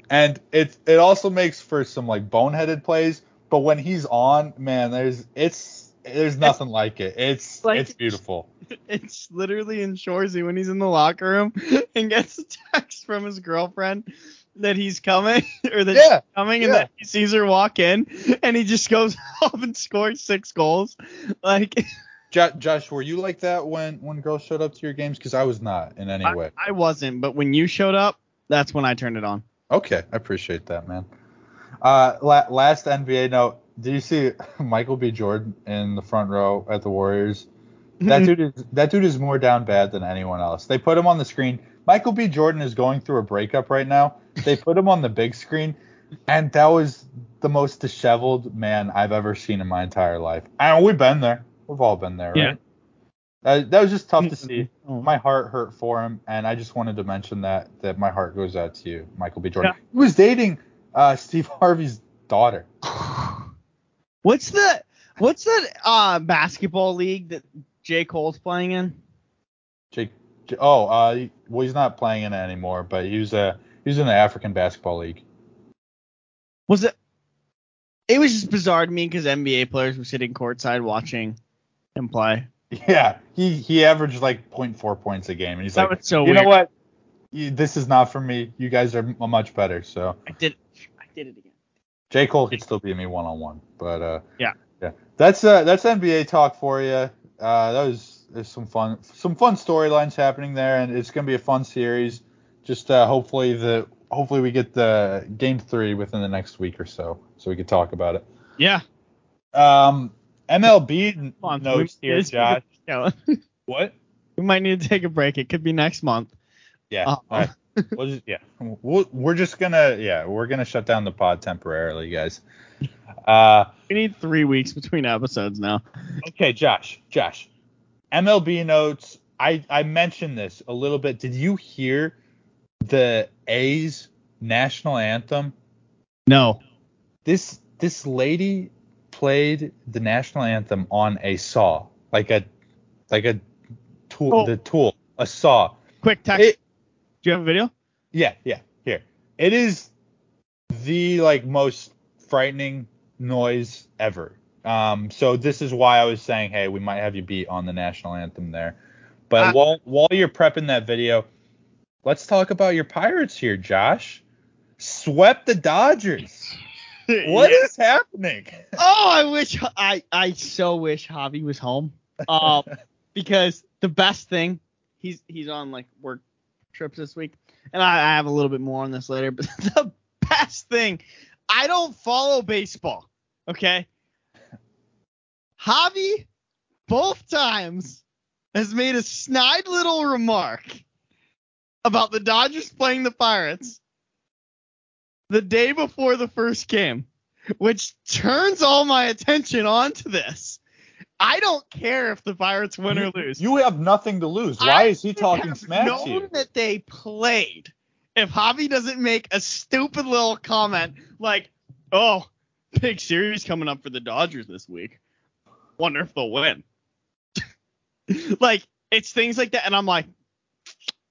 and it it also makes for some like boneheaded plays. But when he's on, man, there's it's there's nothing like it. It's Like- it's beautiful. It's literally in Shoresy when he's in the locker room and gets a text from his girlfriend that he's coming or that Yeah, she's coming and that he sees her walk in and he just goes up and scores six goals. Like Josh, were you like that when when girls showed up to your games? Because I was not in any I, way. I wasn't, but when you showed up, that's when I turned it on. Okay, I appreciate that, man. Uh, la- last NBA note: Did you see Michael B. Jordan in the front row at the Warriors? That dude is that dude is more down bad than anyone else. They put him on the screen. Michael B. Jordan is going through a breakup right now. They put him on the big screen, and that was the most disheveled man I've ever seen in my entire life. And we've been there. We've all been there, Yeah. Right? That, that was just tough to see. Oh. My heart hurt for him, and I just wanted to mention that that my heart goes out to you, Michael B. Jordan. Yeah. He was dating uh, Steve Harvey's daughter. What's the what's the uh basketball league that J. Cole's playing in? Jake. Oh, uh, well, he's not playing in it anymore, but he was uh, he was in the African Basketball League. Was it? It was just bizarre to me because NBA players were sitting courtside watching him play. Yeah, he he averaged like 0.4 points a game, and he's That like, so you weird. know what? You- This is not for me. You guys are much better. So I did. I did it again. J Cole could still beat me one on one, but uh, Yeah. yeah. That's uh that's NBA talk for you. Uh, that was there's some fun some fun storylines happening there, and it's gonna be a fun series. Just uh, hopefully the hopefully we get the game three within the next week or so, so we could talk about it. Yeah. Um, MLB on, notes here, Josh. What? we might need to take a break. It could be next month. Yeah. Uh, all right. We'll just, yeah. We'll, we're just gonna yeah we're gonna shut down the pod temporarily, guys. Uh, We need three weeks between episodes now. okay, Josh. Josh. MLB notes. I I mentioned this a little bit. Did you hear the A's national anthem? No. This this lady played the national anthem on a saw, like a like a tool, Oh. the tool, a saw. Quick text. It, Do you have a video? Yeah, yeah. Here. It is the like most frightening noise ever. Um, so this is why I was saying, hey, we might have you beat on the national anthem there. But Ah. while while you're prepping that video, let's talk about your Pirates here, Josh. Swept the Dodgers. What Yeah. is happening? Oh, I wish I I so wish Javi was home. Um, because the best thing he's he's on like work trips this week, and I, I have a little bit more on this later. But the best thing, I don't follow baseball. Okay, Javi, both times has made a snide little remark about the Dodgers playing the Pirates the day before the first game which turns all my attention onto this. I don't care if the Pirates win or lose. You have nothing to lose. Why I is he talking smack known to you? that they played. If Javi doesn't make a stupid little comment like, "Oh, big series coming up for the Dodgers this week. Wonder if they'll win." like it's things like that, and I'm like,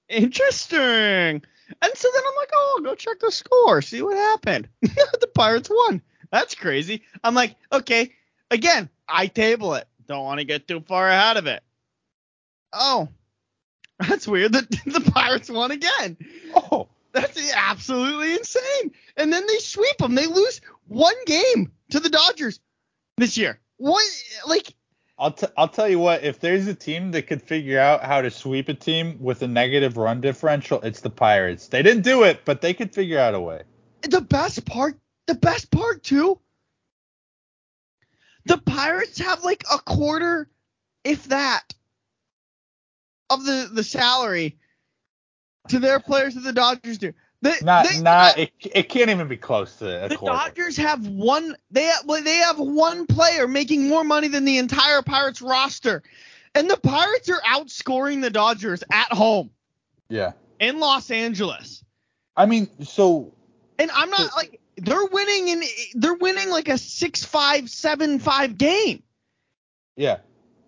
interesting. And so then I'm like, oh, go check the score, see what happened. the Pirates won. That's crazy. I'm like, okay, again, I table it. Don't want to get too far ahead of it. Oh, that's weird that the Pirates won again. Oh, That's absolutely insane. And then they sweep them. They lose one game to the Dodgers this year. What? Like, I'll t- I'll tell you what. If there's a team that could figure out how to sweep a team with a negative run differential, it's the Pirates. They didn't do it, but they could figure out a way. the best part, the best part too. The Pirates have like a quarter, if that, of the the salary to their players that the Dodgers do. They, Not they, not it, it can't even be close to a the. Dodgers have one. They have, they have one player making more money than the entire Pirates roster, and the Pirates are outscoring the Dodgers at home Yeah. in Los Angeles. I mean, so And I'm not So- like they're winning in they're winning like a six five seven five game. yeah.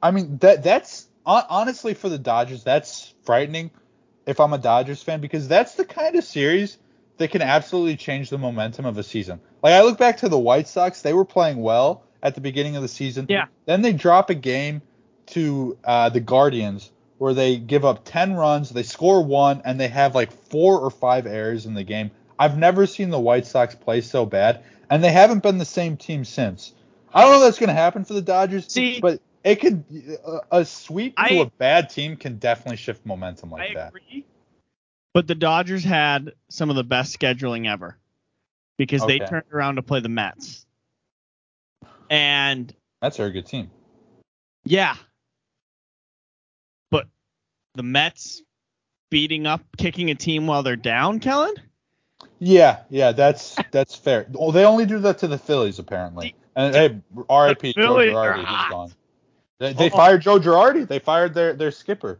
I mean that that's honestly for the Dodgers that's frightening if I'm a Dodgers fan because that's the kind of series that can absolutely change the momentum of a season. Like I look back to the White Sox, they were playing well at the beginning of the season. Yeah. Then they drop a game to uh, the Guardians where they give up 10 runs, they score one, and they have like four or five errors in the game. I've never seen the White Sox play so bad, and they haven't been the same team since. I don't know if that's going to happen for the Dodgers, See- but it could a, a sweep to a bad team can definitely shift momentum like I that. agree. But the Dodgers had some of the best scheduling ever because they turned around to play the Mets. And That's a good team. yeah. But the Mets beating up, kicking a team while they're down, Kellen? Yeah, yeah, that's that's fair. Well, they only do that to the Phillies apparently. And hey, R.I.P. Joe Girardi, he's gone. They, they Oh. fired Joe Girardi. They fired their their skipper.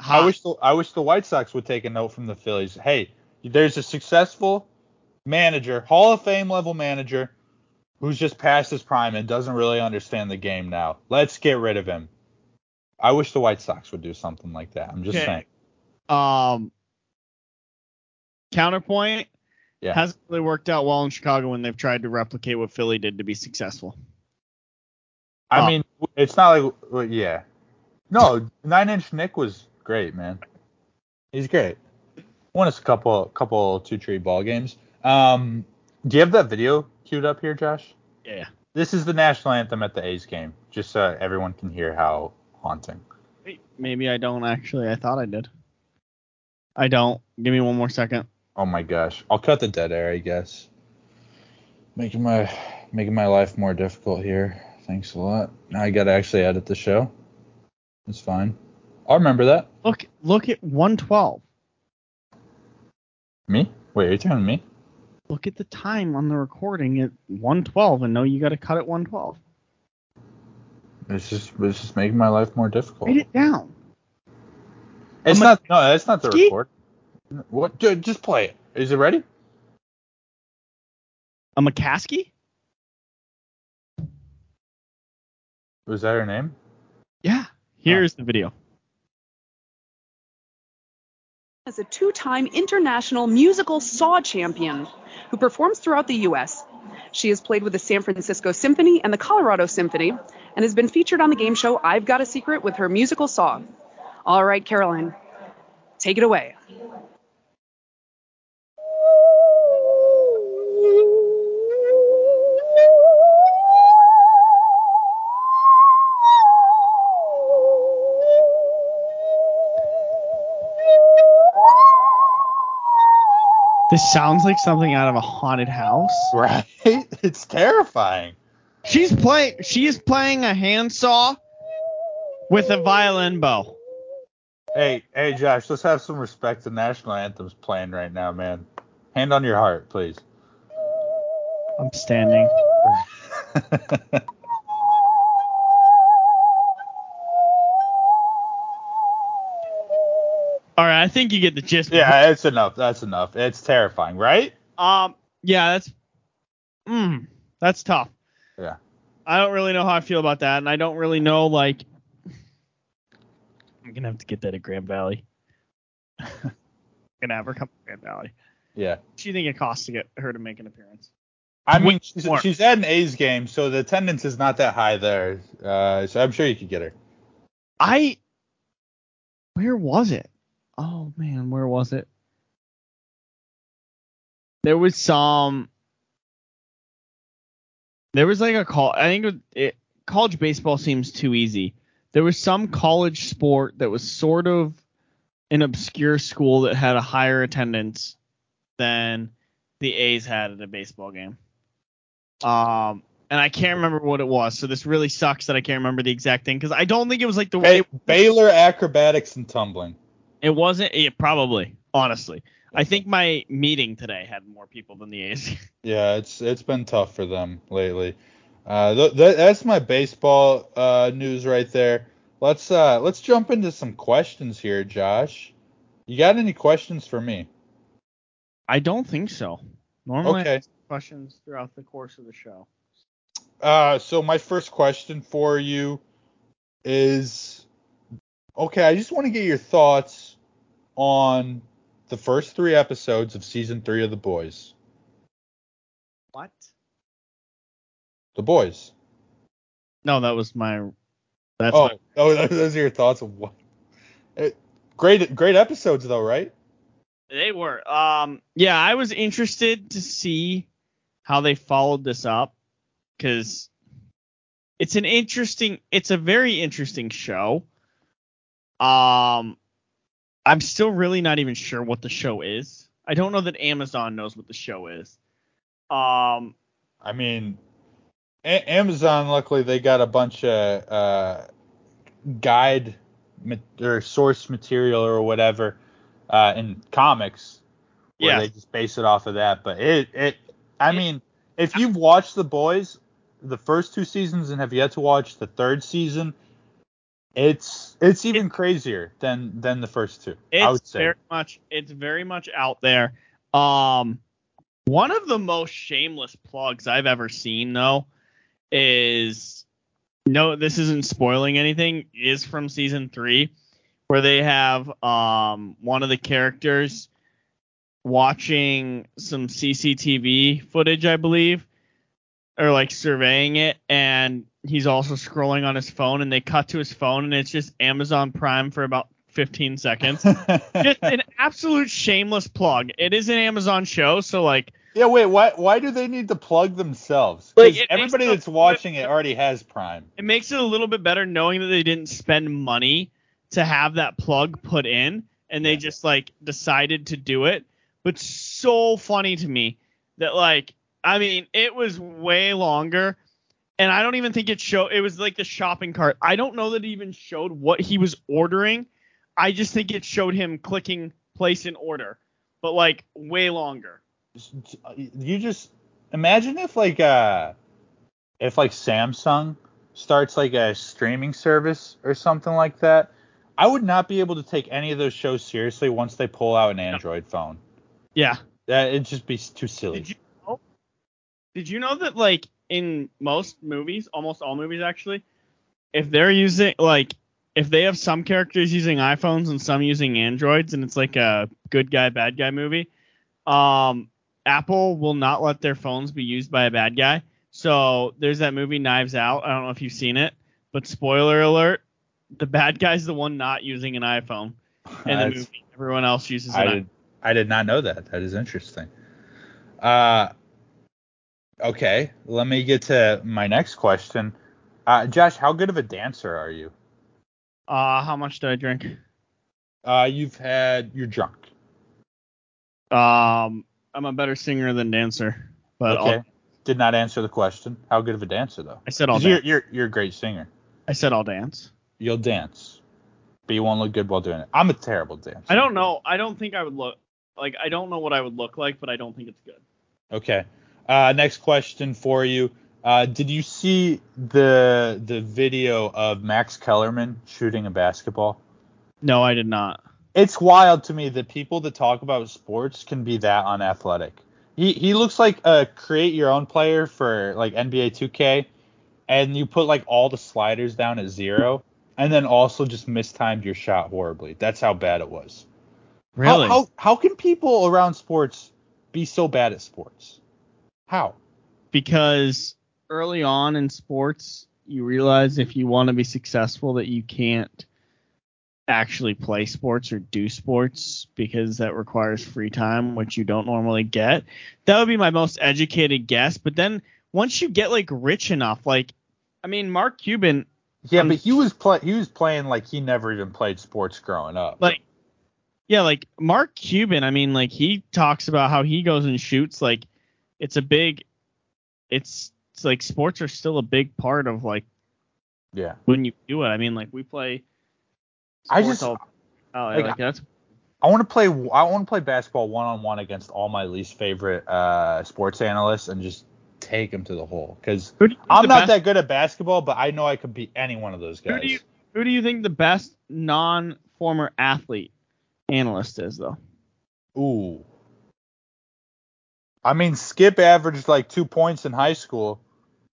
I wish the I wish the White Sox would take a note from the Phillies. Hey, there's a successful manager, Hall of Fame level manager, who's just past his prime and doesn't really understand the game now. Let's get rid of him. I wish the White Sox would do something like that. I'm just Okay. saying. Um, counterpoint Yeah. hasn't really worked out well in Chicago when they've tried to replicate what Philly did to be successful. I mean, it's not like well, yeah. No, Nine Inch Nick was great, man. He's great. Won us a couple couple two tree ball games. Um, do you have that video queued up here, Josh? Yeah. This is the national anthem at the A's game, just so everyone can hear how haunting. Wait, maybe I don't actually. I thought I did. I don't. Give me one more second. Oh my gosh, I'll cut the dead air, I guess. Making my making my life more difficult here. Thanks a lot. Now I gotta actually edit the show. It's fine. I'll remember that. Look, look at 112. Me? Wait, are you telling me? Look at the time on the recording at 112, and know you got to cut at 112. It's just it's just making my life more difficult. Write it down. It's I'm a- not no, that's not the Ski? record. What? Ju- Just play it. Is it ready? A McCaskey? Was that her name? Yeah. Here's the video. As a two-time international musical saw champion who performs throughout the U.S. She has played with the San Francisco Symphony and the Colorado Symphony and has been featured on the game show I've Got a Secret with her musical saw. All right, Caroline, take it away. This sounds like something out of a haunted house. Right? It's terrifying. She's playing. She is playing a handsaw with a violin bow. Hey, hey, Josh, let's have some respect. The national anthem's playing right now, man. Hand on your heart, please. I'm standing. All right, I think you get the gist. yeah, it's enough. That's enough. It's terrifying, right? Um. Yeah, that's. Mm, that's tough. Yeah. I don't really know how I feel about that, and I don't really know like. I'm gonna have to get that at Grand Valley. gonna have her come to Grand Valley. Yeah. What do you think it costs to get her to make an appearance? I mean, she's, she's at an A's game, so the attendance is not that high there. Uh, so I'm sure you could get her. I. Where was it? Oh man, where was it? There was some. There was like a call. I think it, it, college baseball seems too easy. There was some college sport that was sort of an obscure school that had a higher attendance than the A's had at a baseball game. Um, and I can't remember what it was. So this really sucks that I can't remember the exact thing because I don't think it was like the way. Ba- Baylor acrobatics and tumbling. It wasn't. It probably, honestly. I think my meeting today had more people than the A's. Yeah, it's it's been tough for them lately. Uh, th- th- that's my baseball uh, news right there. Let's uh, let's jump into some questions here, Josh. You got any questions for me? I don't think so. Normally, I Okay. ask questions throughout the course of the show. Uh, so my first question for you is, okay, I just want to get your thoughts on the first three episodes of season three of The Boys. What? The Boys. No, that was my. That's oh, my, oh, those are your thoughts of what? It, great, great episodes though, right? they were. Um, yeah, I was interested to see how they followed this up because it's an interesting. It's a very interesting show. Um, I'm still really not even sure what the show is. I don't know that Amazon knows what the show is. Um, I mean, a- Amazon, luckily, they got a bunch of uh, guide ma- or source material or whatever uh, in comics where Yeah. they just base it off of that. But it, it, I mean, if you've watched The Boys, the first two seasons, and have yet to watch the third season, it's it's even crazier than than the first two. It's I would say. very much it's very much out there. Um one of the most shameless plugs I've ever seen though is no this isn't spoiling anything is from season 3 where they have um one of the characters watching some CCTV footage I believe or like surveying it and he's also scrolling on his phone and they cut to his phone and it's just Amazon Prime for about 15 seconds just an absolute shameless plug. It is an Amazon show, so like yeah, wait, why why do they need to plug themselves? Like everybody that's watching it already has Prime. it makes it a little bit better knowing that they didn't spend money to have that plug put in and they Yeah. just like decided to do it. But so funny to me that like I mean, it was way longer and I don't even think it showed it was like the shopping cart. I don't know that it even showed what he was ordering. I just think it showed him clicking place an order, but like way longer. you just imagine if like uh if like Samsung starts like a streaming service or something like that. I would not be able to take any of those shows seriously once they pull out an Android phone. Yeah. That it'd just be too silly. Did you know? Did you know that like in most movies, almost all movies actually, if they're using like if they have some characters using iPhones and some using Androids and it's like a good guy bad guy movie, um Apple will not let their phones be used by a bad guy. So there's that movie Knives Out. I don't know if you've seen it, but spoiler alert, the bad guy's the one not using an iPhone in the movie. Everyone else uses an I did I did not know that. That is interesting. Uh okay, let me get to my next question. Uh Josh, how good of a dancer are you? Uh how much did I drink? Uh you've had you're drunk. Um, I'm a better singer than dancer, but okay. I'll, Did not answer the question. How good of a dancer though? I said I'll 'Cause you're, you're you're a great singer. I said I'll dance. You'll dance, but you won't look good while doing it. I'm a terrible dancer. I don't know. I don't think I would look like I don't know what I would look like, but I don't think it's good. Okay. Uh, next question for you. Uh, did you see the the video of Max Kellerman shooting a basketball? No, I did not. It's wild to me that people that talk about sports can be that unathletic. He he looks like a create your own player for like NBA 2K, and you put like all the sliders down at zero, and then also just mistimed your shot horribly. That's how bad it was. How- Really? How, how can people around sports be so bad at sports? How? because early on in sports, you realize if you want to be successful that you can't actually play sports or do sports because that requires free time, which you don't normally get. That would be my most educated guess. But then once you get like rich enough, like I mean, Mark Cuban, Yeah, Um, but he was play he was playing like he never even played sports growing up. like yeah, like Mark Cuban, I mean, like he talks about how he goes and shoots like it's a big it's it's like sports are still a big part of like yeah. when you do it. I mean, like we play. I just- all- oh, like, like that's I want to play I want to play basketball one on one against all my least favorite uh, sports analysts and just take them to the hole cuz who do you think I'm not best, that good at basketball, but I know I could beat any one of those Who guys. do you who do you think the best non-former athlete analyst is though? Ooh. I mean, Skip averaged like 2 points in high school.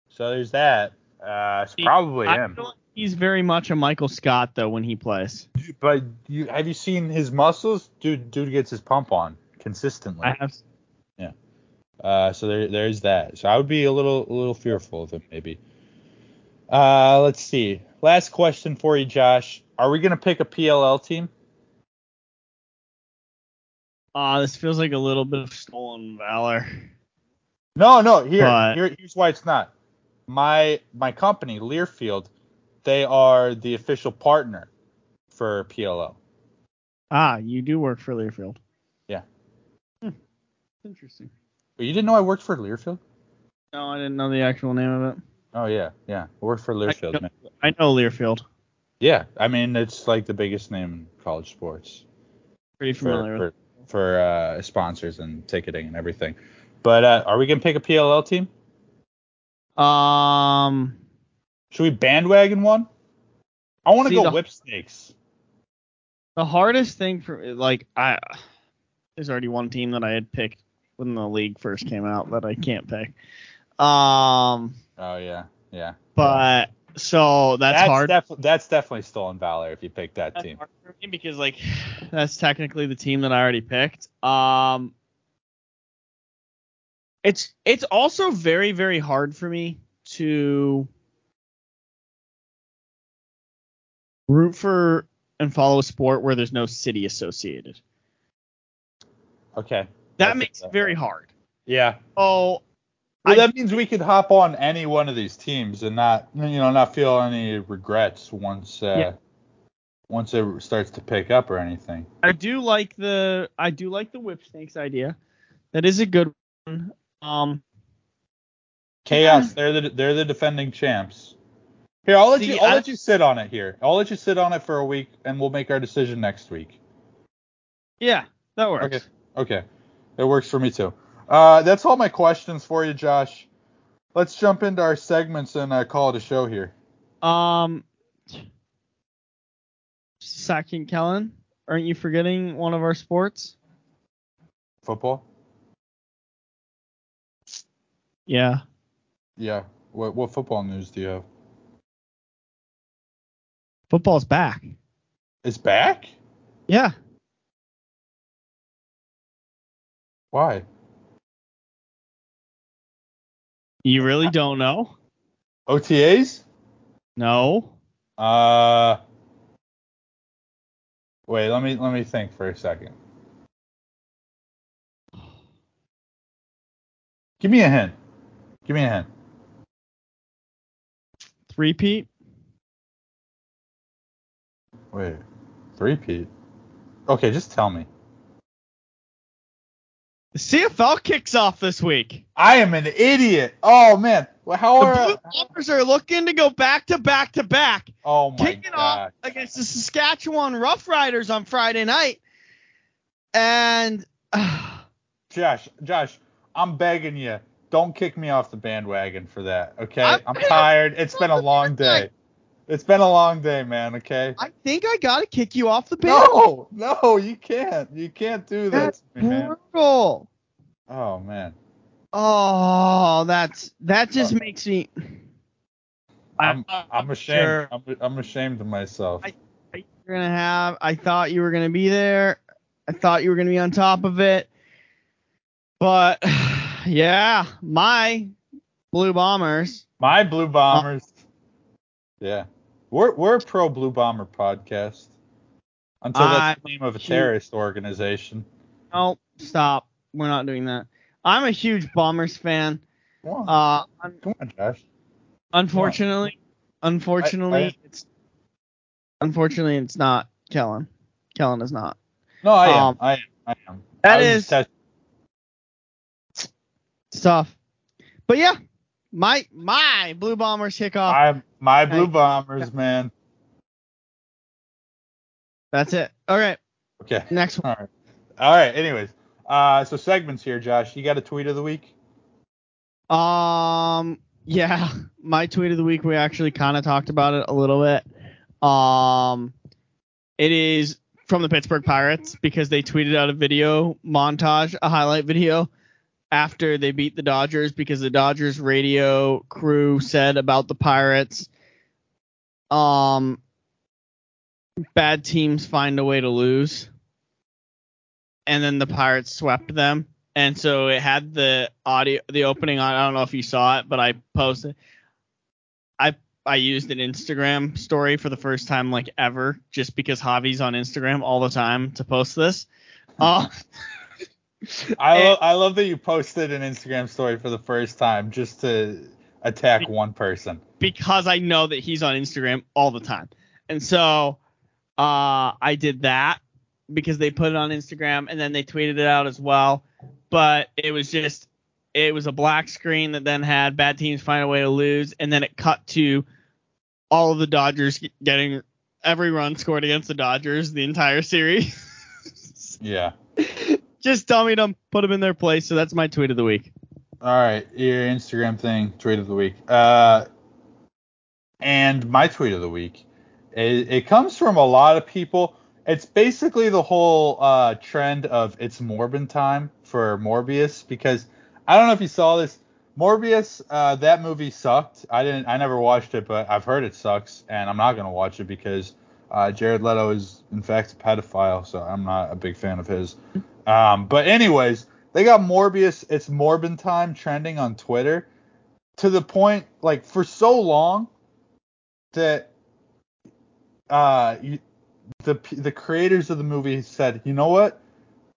So there's that. Uh, it's probably I him. he's very much a Michael Scott though when he plays. But you have you seen his muscles? Dude, dude gets his pump on consistently. I have Yeah. Uh, so there, there's that. So I would be a little, a little fearful of him maybe. Uh, let's see. Last question for you, Josh. Are we gonna pick a PLL team? Uh this feels like a little bit of stolen valor. No, no. Here, But- here, here's why it's not. My, my company, Learfield, they are the official partner for PLL. Ah, you do work for Learfield. Yeah. Hmm. Interesting. But you didn't know I worked for Learfield? No, I didn't know the actual name of it. Oh yeah, yeah. I worked for I Learfield, know. I know Learfield. Yeah, I mean it's like the biggest name in college sports. Pretty familiar for. For, uh, sponsors and ticketing and everything. But uh, are we gonna pick a PLL team? Um, Should we bandwagon one? I want to go the- Whipsnakes. the hardest thing for like I there's already one team that I had picked when the league first came out that I can't pick. Um, Oh yeah, yeah. but so that's, hard. Def- that's definitely stolen valor if you pick that That's team. hard for me because like that's technically the team that I already picked. Um, it's it's also very very hard for me to root for and follow a sport where there's no city associated. Okay. That That's- makes it very hard. Yeah. Oh, Well, I- that means we could hop on any one of these teams and not, you know, not feel any regrets once, uh, Yeah. once it starts to pick up or anything. I do like the I do like the Whipsnakes idea. That is a good one. Um, Chaos, they're the they're the defending champs. Here, I'll let See, you I'll I- let you sit on it here. I'll let you sit on it for a week, and we'll make our decision next week. yeah, that works. Okay. Okay, it works for me too. Uh, that's all my questions for you, Josh. Let's jump into our segments and uh, call it a show here. Um, second, Kellen, aren't you forgetting one of our sports? Football? Yeah. Yeah. What what football news do you have? Football's back. It's back? Yeah. Why? You really don't know? OTAs? No. Uh. Wait, let me let me think for a second. Give me a hint. Give me a hint. Three-peat? Wait, three-peat. Okay, just tell me. The CFL kicks off this week. I am an idiot. Oh man. Well, how The are? Blue Bombers are looking to go back to back to back, oh my kicking off god. against the Saskatchewan Roughriders on Friday night. And Josh, Josh, I'm begging you, don't kick me off the bandwagon for that. Okay, I'm- I'm, tired. It's been a long day. It's been a long day, man. Okay. I think I gotta kick you off the band. No, no, you can't. You can't do that, That's to me, man. brutal. Oh man. Oh, that's that uh, just makes me. I'm I- I'm ashamed. sure I'm, I'm ashamed of myself. I- you're gonna have. I thought you were gonna be there. I thought you were gonna be on top of it. But yeah, my Blue Bombers. My Blue Bombers. Yeah. We're we're a pro Blue Bomber podcast. Until that's the name of a terrorist organization. No, stop. We're not doing that. I'm a huge Bombers fan. Come on, Uh, un- come on, Josh. unfortunately, unfortunately, I- I- it's unfortunately it's not Kellen. Kellen is not. No, I am. Um, I am. I am. that I is- test- It's tough. But yeah, my my Blue Bombers kick off. I'm my Blue Hey. Bombers, man. That's it. All right, Okay. next one. All right. All right. Anyways, uh, so segments here, Josh. You got a tweet of the week? Um, yeah, my tweet of the week. We actually kind of talked about it a little bit. Um, it is from the Pittsburgh Pirates because they tweeted out a video montage, a highlight video after they beat the Dodgers because the Dodgers radio crew said about the Pirates. Um, bad teams find a way to lose. And then the Pirates swept them. And so it had the audio, the opening on. I don't know if you saw it, but I posted. I I used an Instagram story for the first time like ever, just because Javi's on Instagram all the time to post this. Uh, I And- lo- I love that you posted an Instagram story for the first time just to attack one person. because I know that he's on Instagram all the time. And so uh, I did that because they put it on Instagram and then they tweeted it out as well. But it was just it was a black screen that then had bad teams find a way to lose and then it cut to all of the Dodgers getting every run scored against the Dodgers the entire series. Yeah. just dummied them, put them in their place. So that's my tweet of the week. All right, your Instagram thing, tweet of the week. Uh, and my tweet of the week, it, it comes from a lot of people. It's basically the whole uh, trend of it's Morbin time for Morbius because I don't know if you saw this. Morbius, uh, that movie sucked. I didn't, I never watched it, but I've heard it sucks, and I'm not gonna watch it because uh, Jared Leto is in fact a pedophile, so I'm not a big fan of his. Um, but anyways, they got Morbius, it's Morbin time trending on Twitter to the point like for so long that uh you, the the creators of the movie said, "You know what?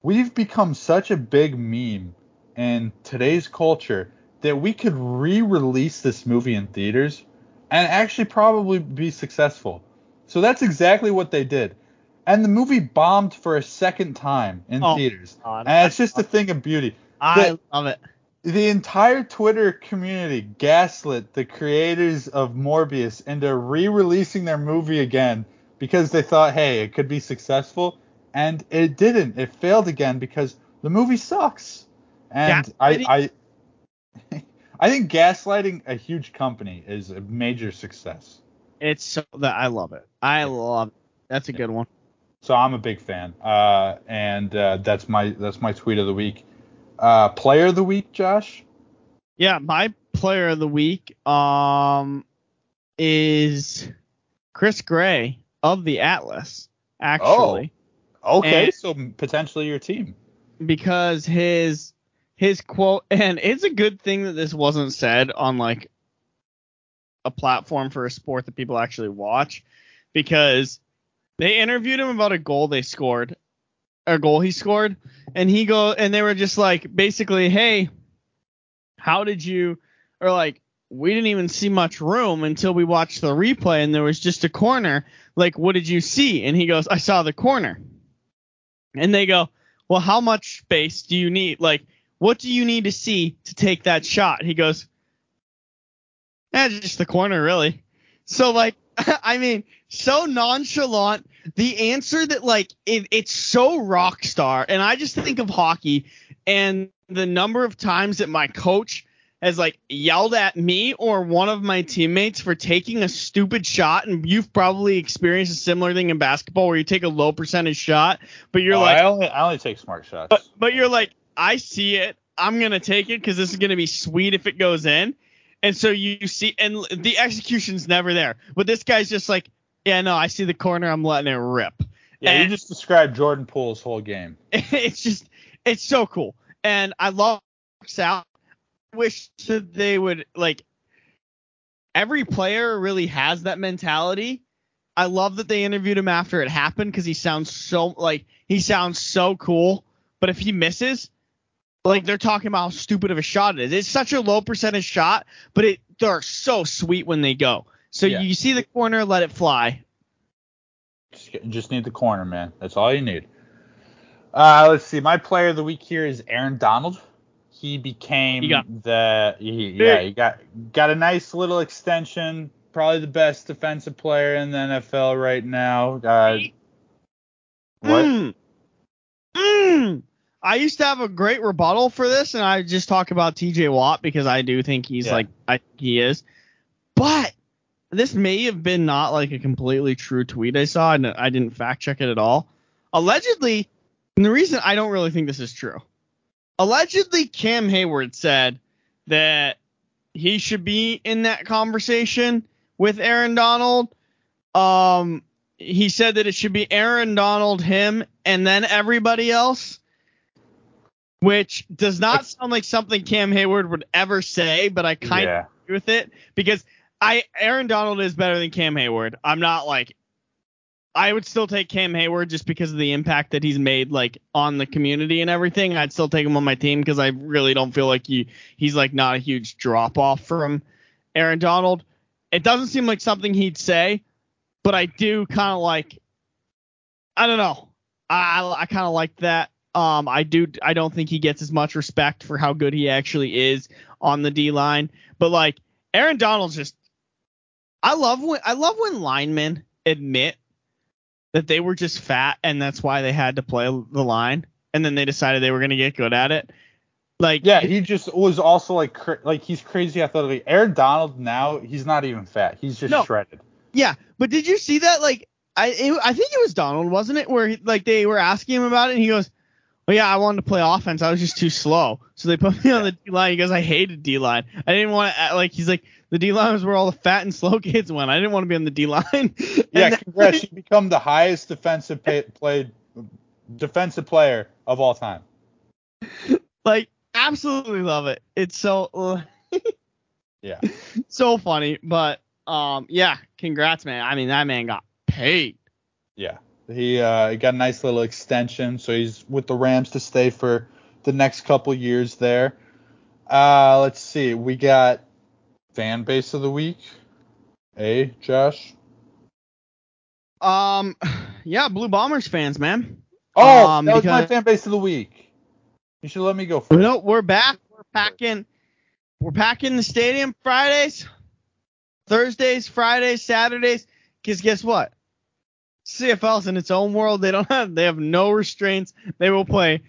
We've become such a big meme in today's culture that we could re-release this movie in theaters and actually probably be successful." So that's exactly what they did. And the movie bombed for a second time in Oh, theaters. God. And it's just a thing of beauty I The- love it. the entire Twitter community gaslit the creators of Morbius into re-releasing their movie again because they thought, hey, it could be successful, and it didn't. It failed again because the movie sucks. And I, I, I think gaslighting a huge company is a major success. It's so that I love it. I love it. That's a good one. So I'm a big fan, uh, and uh, that's my that's my tweet of the week. Uh, player of the week, Josh. Yeah, my player of the week um is Chris Gray of the Atlas, actually, Oh, Okay, And- so potentially your team. because his his quote and it's a good thing that this wasn't said on like a platform for a sport that people actually watch because they interviewed him about a goal they scored a goal he scored and he go and they were just like basically hey how did you or like we didn't even see much room until we watched the replay and there was just a corner like what did you see and he goes i saw the corner and they go well, how much space do you need? Like, what do you need to see to take that shot? He goes, eh, just the corner, really. So, like, I mean, so nonchalant. The answer that, like, it, it's so rock star. And I just think of hockey and the number of times that my coach has like yelled at me or one of my teammates for taking a stupid shot and you've probably experienced a similar thing in basketball where you take a low percentage shot but you're Oh, like I only I only take smart shots. but, but you're like I see it I'm going to take it cuz this is going to be sweet if it goes in and so you see and the execution's never there. But this guy's just like yeah no I see the corner. I'm letting it rip. Yeah, you just described Jordan Poole's whole game. it's just it's so cool. And i love. I wish that they would like every player really has that mentality. I love that they interviewed him after it happened because he sounds so like he sounds so cool. But if he misses like they're talking about how stupid of a shot it is it's such a low percentage shot but it they're so sweet when they go so Yeah. you see the corner let it fly Just, just need the corner, man. That's all you need. Uh, let's see. My player of the week here is Aaron Donald. He became You got- the he, yeah he got got a nice little extension. Probably the best defensive player in the NFL right now. Uh, what? Mm. Mm. I used to have a great rebuttal for this, and I just talk about T.J. Watt because I do think he's Yeah. like I think he is. But this may have been not like a completely true tweet I saw, and I didn't fact check it at all. Allegedly, and the reason I don't really think this is true. Allegedly, Cam Heyward said that he should be in that conversation with Aaron Donald. Um, he said that it should be Aaron Donald, him, and then everybody else, which does not sound like something Cam Heyward would ever say, but I kind of agree with it because I Aaron Donald is better than Cam Heyward. I'm not like I would still take Cam Heyward just because of the impact that he's made like on the community and everything. I'd still take him on my team because I really don't feel like he he's like not a huge drop off from Aaron Donald. It doesn't seem like something he'd say, but I do kind of like I don't know. I I, I kind of like that. Um, I do. I don't think he gets as much respect for how good he actually is on the D line. But like Aaron Donald's just. I love when I love when linemen admit that they were just fat and that's why they had to play the line, and then they decided they were going to get good at it. Like Yeah, he just was also like cra- like he's crazy athletically. Aaron Donald now he's not even fat. He's just No. shredded. Yeah, but did you see that? Like, I it, I think it was Donald, wasn't it? Where he, like they were asking him about it, and he goes, "Well, yeah, I wanted to play offense. I was just too slow, so they put me on the D line." He goes, "I hated D line. I didn't want to like." He's like, "The D line was where all the fat and slow kids went. I didn't want to be on the D line." Yeah, congrats. you become the highest defensive pay, played defensive player of all time. like, absolutely love it. It's so uh, Yeah. so funny, but um, yeah, congrats, man. I mean, that man got paid. Yeah. He uh, he got a nice little extension, so he's with the Rams to stay for the next couple years there. Uh, let's see. We got fan base of the week. Hey, Josh. Um, yeah, Blue Bombers fans, man. Oh, Um, that was my fan base of the week. You should let me go first. No, we're back. We're packing. We're packing the stadium Fridays, Thursdays, Fridays, Saturdays. Cause guess what? CFL's in its own world. They don't have. They have no restraints. They will play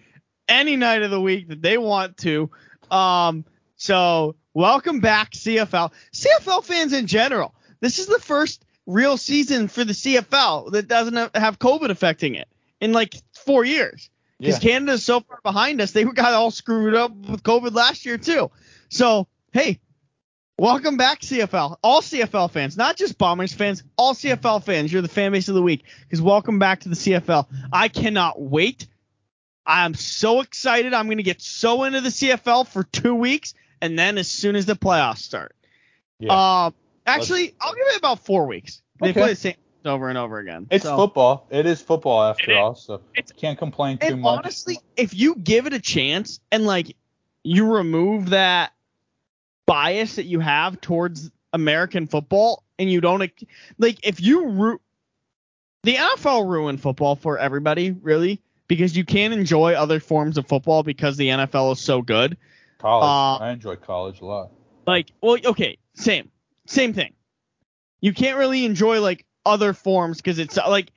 any night of the week that they want to. Um. So welcome back, CFL. CFL fans in general. This is the first real season for the CFL that doesn't have- COVID affecting it in like four years because Yeah. Canada's so far behind us. They got all screwed up with COVID last year too. So hey, welcome back CFL. All CFL fans, not just Bombers fans, all CFL fans. You're the fan base of the week because welcome back to the CFL. I cannot wait. I'm so excited. I'm gonna get so into the CFL for two weeks, and then as soon as the playoffs start. Yeah. Um, actually, I'll give it about four weeks. They Okay. play the same over and over again. It's So- football. It is football after It is. all, so It's- can't complain too and much. honestly, if you give it a chance and like you remove that bias that you have towards American football and you don't like if you root the NFL ruined football for everybody, really. because you can't enjoy other forms of football because the NFL is so good. College. Uh, I enjoy college a lot. Like, well, okay, same, same thing. You can't really enjoy like other forms because it's like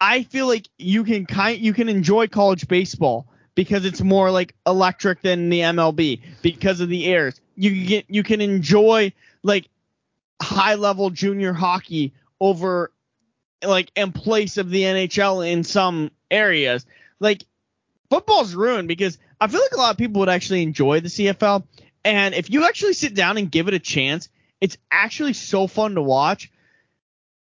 I feel like you can kind you can enjoy college baseball because it's more like electric than the MLB because of the airs. You get you can enjoy like high level junior hockey over like in place of the NHL in some areas. Like football's ruined because I feel like a lot of people would actually enjoy the CFL. And if you actually sit down and give it a chance, it's actually so fun to watch.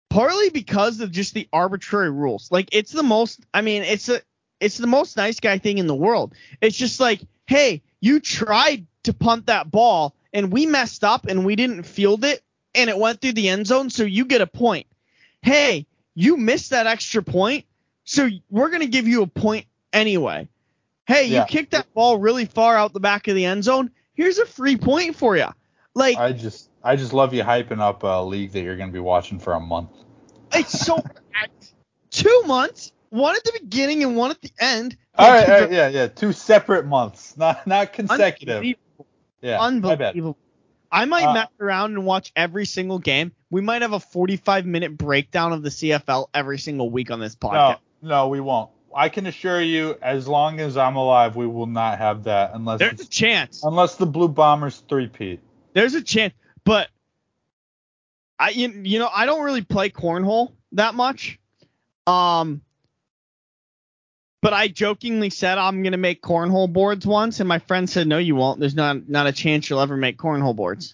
Partly because of just the arbitrary rules. Like it's the most I mean, it's a it's the most nice guy thing in the world. It's just like, hey, you tried to punt that ball and we messed up and we didn't field it and it went through the end zone, so you get a point. Hey, you missed that extra point, so we're going to give you a point anyway. Hey, Yeah. you kicked that ball really far out the back of the end zone. Here's a free point for you. Like I just I just love you hyping up a league that you're gonna be watching for a month. it's so two months, one at the beginning and one at the end. All right, all right, yeah, yeah, two separate months, not not consecutive. Yeah. Unbelievable. I might Uh, mess around and watch every single game. We might have a 45 minute breakdown of the CFL every single week on this podcast. No, no, we won't. I can assure you, as long as I'm alive, we will not have that unless There's a chance. unless the Blue Bombers three-peat. There's a chance. But I you, you know, I don't really play cornhole that much. Um but I jokingly said I'm gonna make cornhole boards once, and my friend said, "No, you won't. There's not not a chance you'll ever make cornhole boards."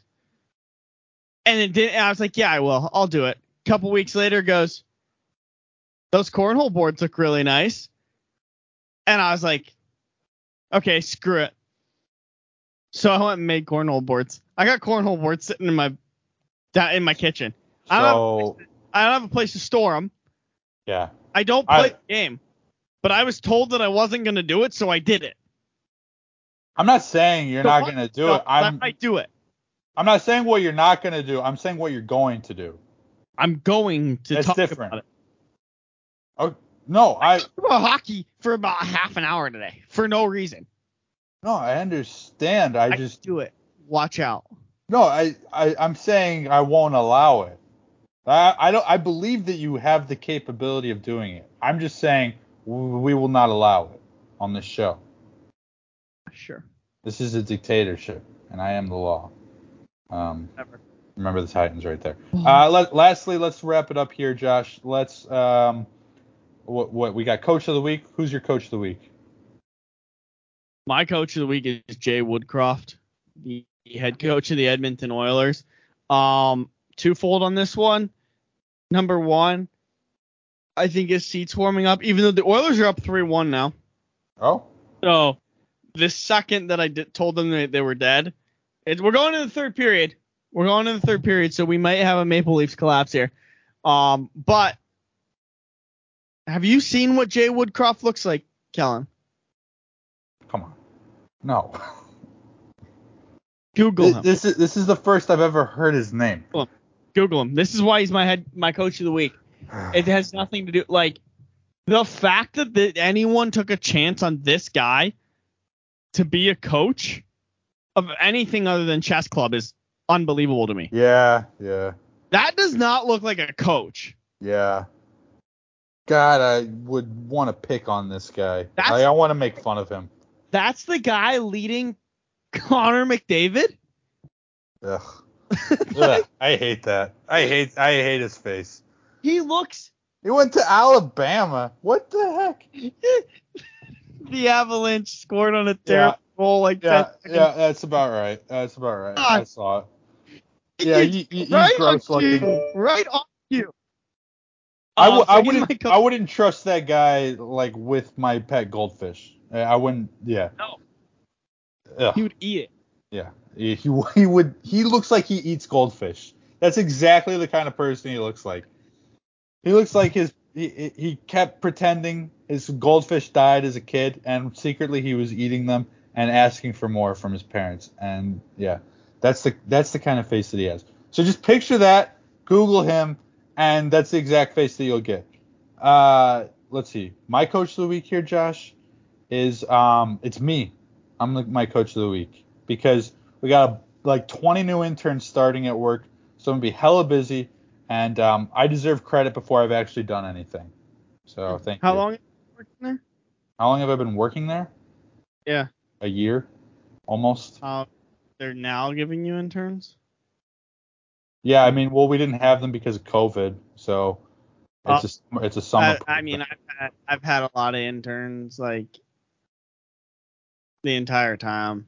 And it did. And I was like, "Yeah, I will. I'll do it." A couple weeks later, goes, "Those cornhole boards look really nice," and I was like, "Okay, screw it." So I went and made cornhole boards. I got cornhole boards sitting in my in my kitchen. I don't, have, I don't have a place to store them. yeah, I don't I- play the game, but I was told that I wasn't gonna do it, so I did it. I'm not saying you're So not what- gonna do so it. I'm I might do it. I'm not saying what you're not gonna do. I'm saying what you're going to do. I'm going to It's talk different. about it. Oh no, I Talk about hockey for about half an hour today for no reason. no, I understand. I I just do it. Watch out. no, I, I I'm saying I won't allow it. I I don't I believe that you have the capability of doing it. I'm just saying we will not allow it on this show. Sure. This is a dictatorship, and I am the law. Um, Never. remember the Titans right there. Uh, let, lastly, let's wrap it up here, Josh. Let's um, what what we got? Coach of the week. Who's your coach of the week? My coach of the week is Jay Woodcroft, the head coach of the Edmonton Oilers. Um, twofold on this one. Number one, I think his seat's warming up, even though the Oilers are up 3 1 now. Oh, So the second that I did, told them that they were dead, it, we're going to the third period. We're going to the third period, so we might have a Maple Leafs collapse here. Um, but have you seen what Jay Woodcroft looks like, Kellen? come on. No. Google This, him. this is this is the first I've ever heard his name. Google him. This is why he's my head, my coach of the week. Ah. It has nothing to do like the fact that the, anyone took a chance on this guy to be a coach of anything other than chess club is unbelievable to me. Yeah, yeah, That does not look like a coach. yeah. God, I would want to pick on this guy. That's- I, I want to make fun of him. That's the guy leading Connor McDavid. Ugh. Ugh, I hate that. I hate I hate his face. He looks He went to Alabama. What the heck? the Avalanche scored on a terrible goal like Yeah, that. yeah, that's about right. That's about right. I saw it. Yeah, he, he, he's right gross you. looking. Right on you. I, oh, w- I wouldn't. I wouldn't trust that guy like with my pet goldfish. I wouldn't. Yeah. No. Ugh. He would eat it. Yeah, he, he he would. He looks like he eats goldfish. That's exactly the kind of person he looks like. He looks like his. He, he kept pretending his goldfish died as a kid, and secretly he was eating them and asking for more from his parents. And yeah, that's the that's the kind of face that he has. So just picture that, Google him, and that's the exact face that you'll get. Uh, let's see. My coach of the week here, Josh, is um, it's me. I'm the, my coach of the week because we got like 20 new interns starting at work, so I'm gonna be hella busy, and um, I deserve credit before I've actually done anything. So thank How you. long have you been working there? How long have I been working there? Yeah. A year, almost. Uh, they're now giving you interns. Yeah, I mean, well, we didn't have them because of COVID, so it's a it's a summer. I, I mean, I've had, I've had a lot of interns like the entire time.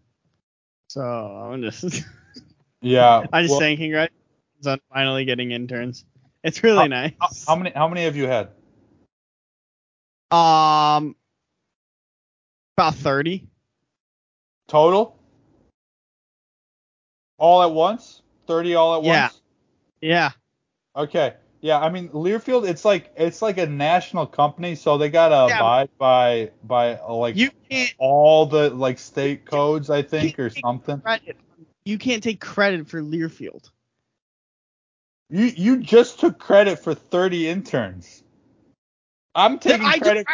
So I'm just yeah. I'm just well, saying congratulations on finally getting interns. It's really nice. how, how many how many have you had? Um, about thirty. Total? All at once? 30 all at Yeah. once? Yeah. Okay. Yeah, I mean Learfield it's like it's like a national company so they got to Yeah. abide by by like all the like state codes I think or something. credit. You can't take credit for Learfield. You you just took credit for 30 interns. I'm taking I credit.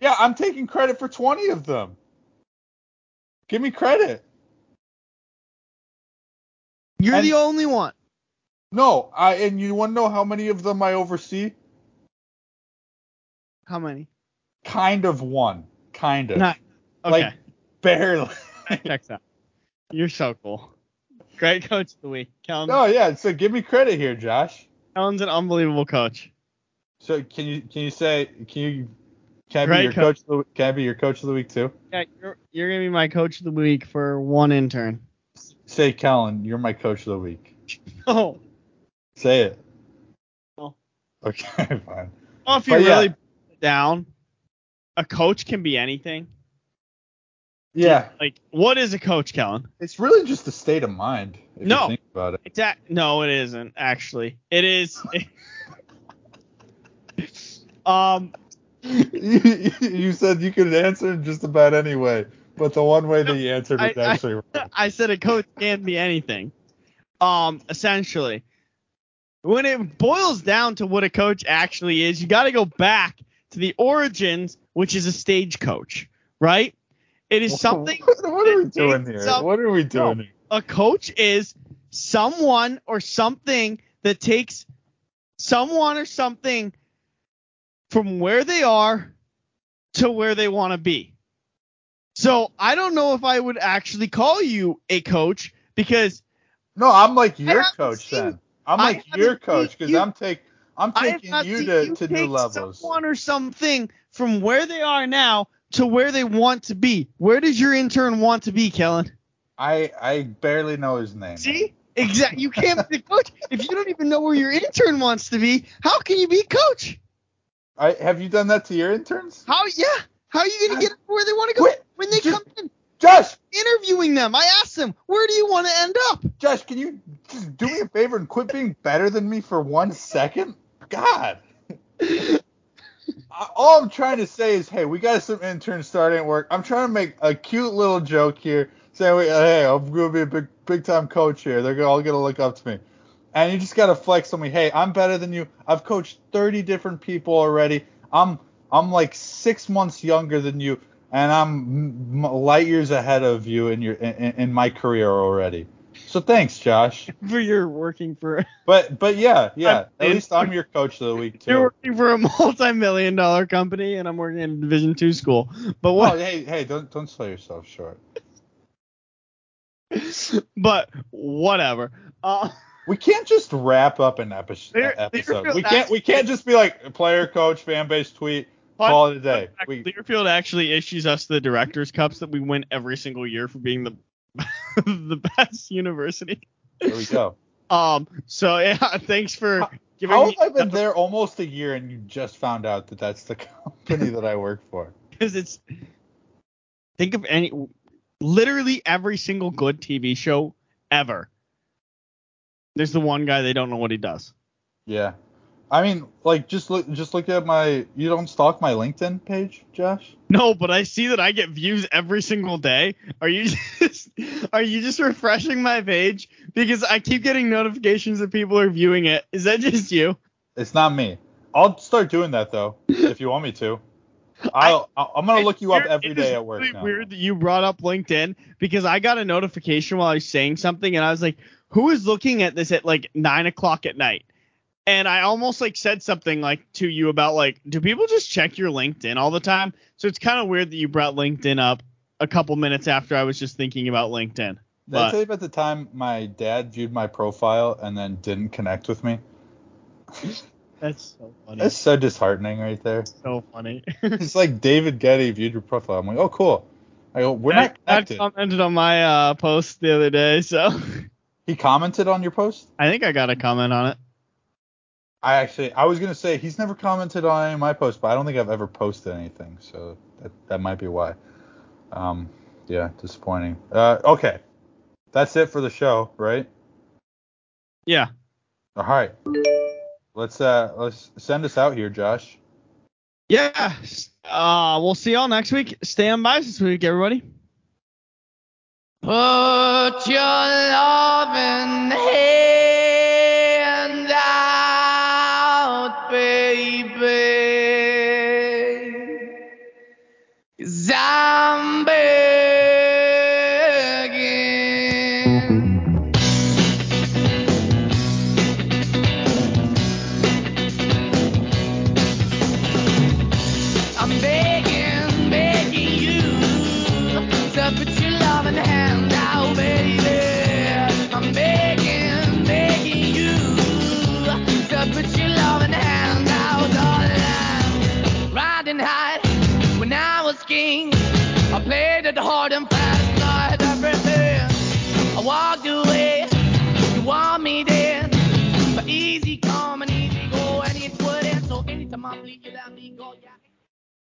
Yeah, I'm taking credit for 20 of them. Give me credit. You're And- the only one. No, I and you want to know how many of them I oversee? How many? Kind of one. Kind of. Nine. Okay. Like barely. that checks out. You're so cool. Great coach of the week. Kellen, oh yeah. So give me credit here, Josh. Kellen's an unbelievable coach. So can you can you say can you can I be your coach. coach of the, can I be your coach of the week too? Yeah, you're, you're gonna be my coach of the week for one intern. Say Kellen, you're my coach of the week. Oh, Say it. No. Okay, fine. well, if you But really it down, a coach can be anything. Yeah, Like, what is a coach, Kellen? it's really just a state of mind. If No. you think about it. It's a- no, it isn't actually. It is. um, you, you said you could answer just about any way, but the one way that you answered was I- I- actually wrong. I said a coach can be anything. Um, essentially, when it boils down to what a coach actually is, you got to go back to the origins, which is a stagecoach, right? It is something. What, are we doing here? up- What are we doing No. here? A coach is someone or something that takes someone or something from where they are to where they want to be. So I don't know if I would actually call you a coach because No, I'm like your coach seen- then. I'm like your coach because I'm take I'm taking you to, you to new levels. someone or something from where they are now to where they want to be. Where does your intern want to be, Kellen? I I barely know his name. See? Exactly. You can't be coach if you don't even know where your intern wants to be. How can you be coach? I have you done that to your interns? How? Yeah. How are you gonna get where they want to go Quit. when they Just- come in? Josh, Interviewing them, I asked them, where do you want to end up? Josh, can you just do me a favor and quit being better than me for one second? God. All I'm trying to say is, hey, we got some interns starting at work. I'm trying to make a cute little joke here, saying, hey, I'm gonna be a big, big time coach here. They're all gonna look up to me, and you just gotta flex on me. Hey, I'm better than you. I've coached 30 different people already. I'm, I'm like six months younger than you, and I'm light years ahead of you in your, in, in my career already. So thanks, Josh. For you're working for But, but yeah, yeah. At least I'm your coach of the week too. you're working for a multi-million dollar company, and I'm working in a Division two school. But Oh, what? hey, hey, don't don't sell yourself short. but whatever. Uh, We can't just wrap up an epi- episode. We can't we can't just be like player, coach, fan base, tweet, call it a day. We, Learfield actually issues us the directors cups that we win every single year for being the the best university. there we go. Um. So yeah, thanks for How- giving How me have I been there almost a year and you just found out that that's the company that I work for? because it's think of any literally every single good TV show ever. There's the one guy they don't know what he does. Yeah. I mean, like just look just look at my you don't stalk my LinkedIn page, Josh? No, but I see that I get views every single day. Are you just are you just refreshing my page because I keep getting notifications that people are viewing it? Is that just you? It's not me. I'll start doing that though, if you want me to. I'll, I, am gonna look you up every day at work really. Weird that you brought up LinkedIn because I got a notification while I was saying something and I was like, "Who is looking at this at like nine o'clock at night?" And I almost like said something like to you about like, do people just check your LinkedIn all the time? So it's kind of weird that you brought LinkedIn up a couple minutes after I was just thinking about LinkedIn. Did I tell you about the time my dad viewed my profile and then didn't connect with me? that's so funny. That's so disheartening right there. so funny. It's like David Getty viewed your profile. I'm like, oh cool. I go, we're not I connected. commented on my uh, post the other day, so He commented on your post. I think I got a comment on it. I actually, I was gonna say he's never commented on any of my posts, but I don't think I've ever posted anything, so that, that might be why. Um, yeah, disappointing. Uh, okay, that's it for the show, right? Yeah. All right, let's uh, let's send us out here, Josh. Yeah. Uh, we'll see y'all next week. Stand by this week, everybody. Put your loving hand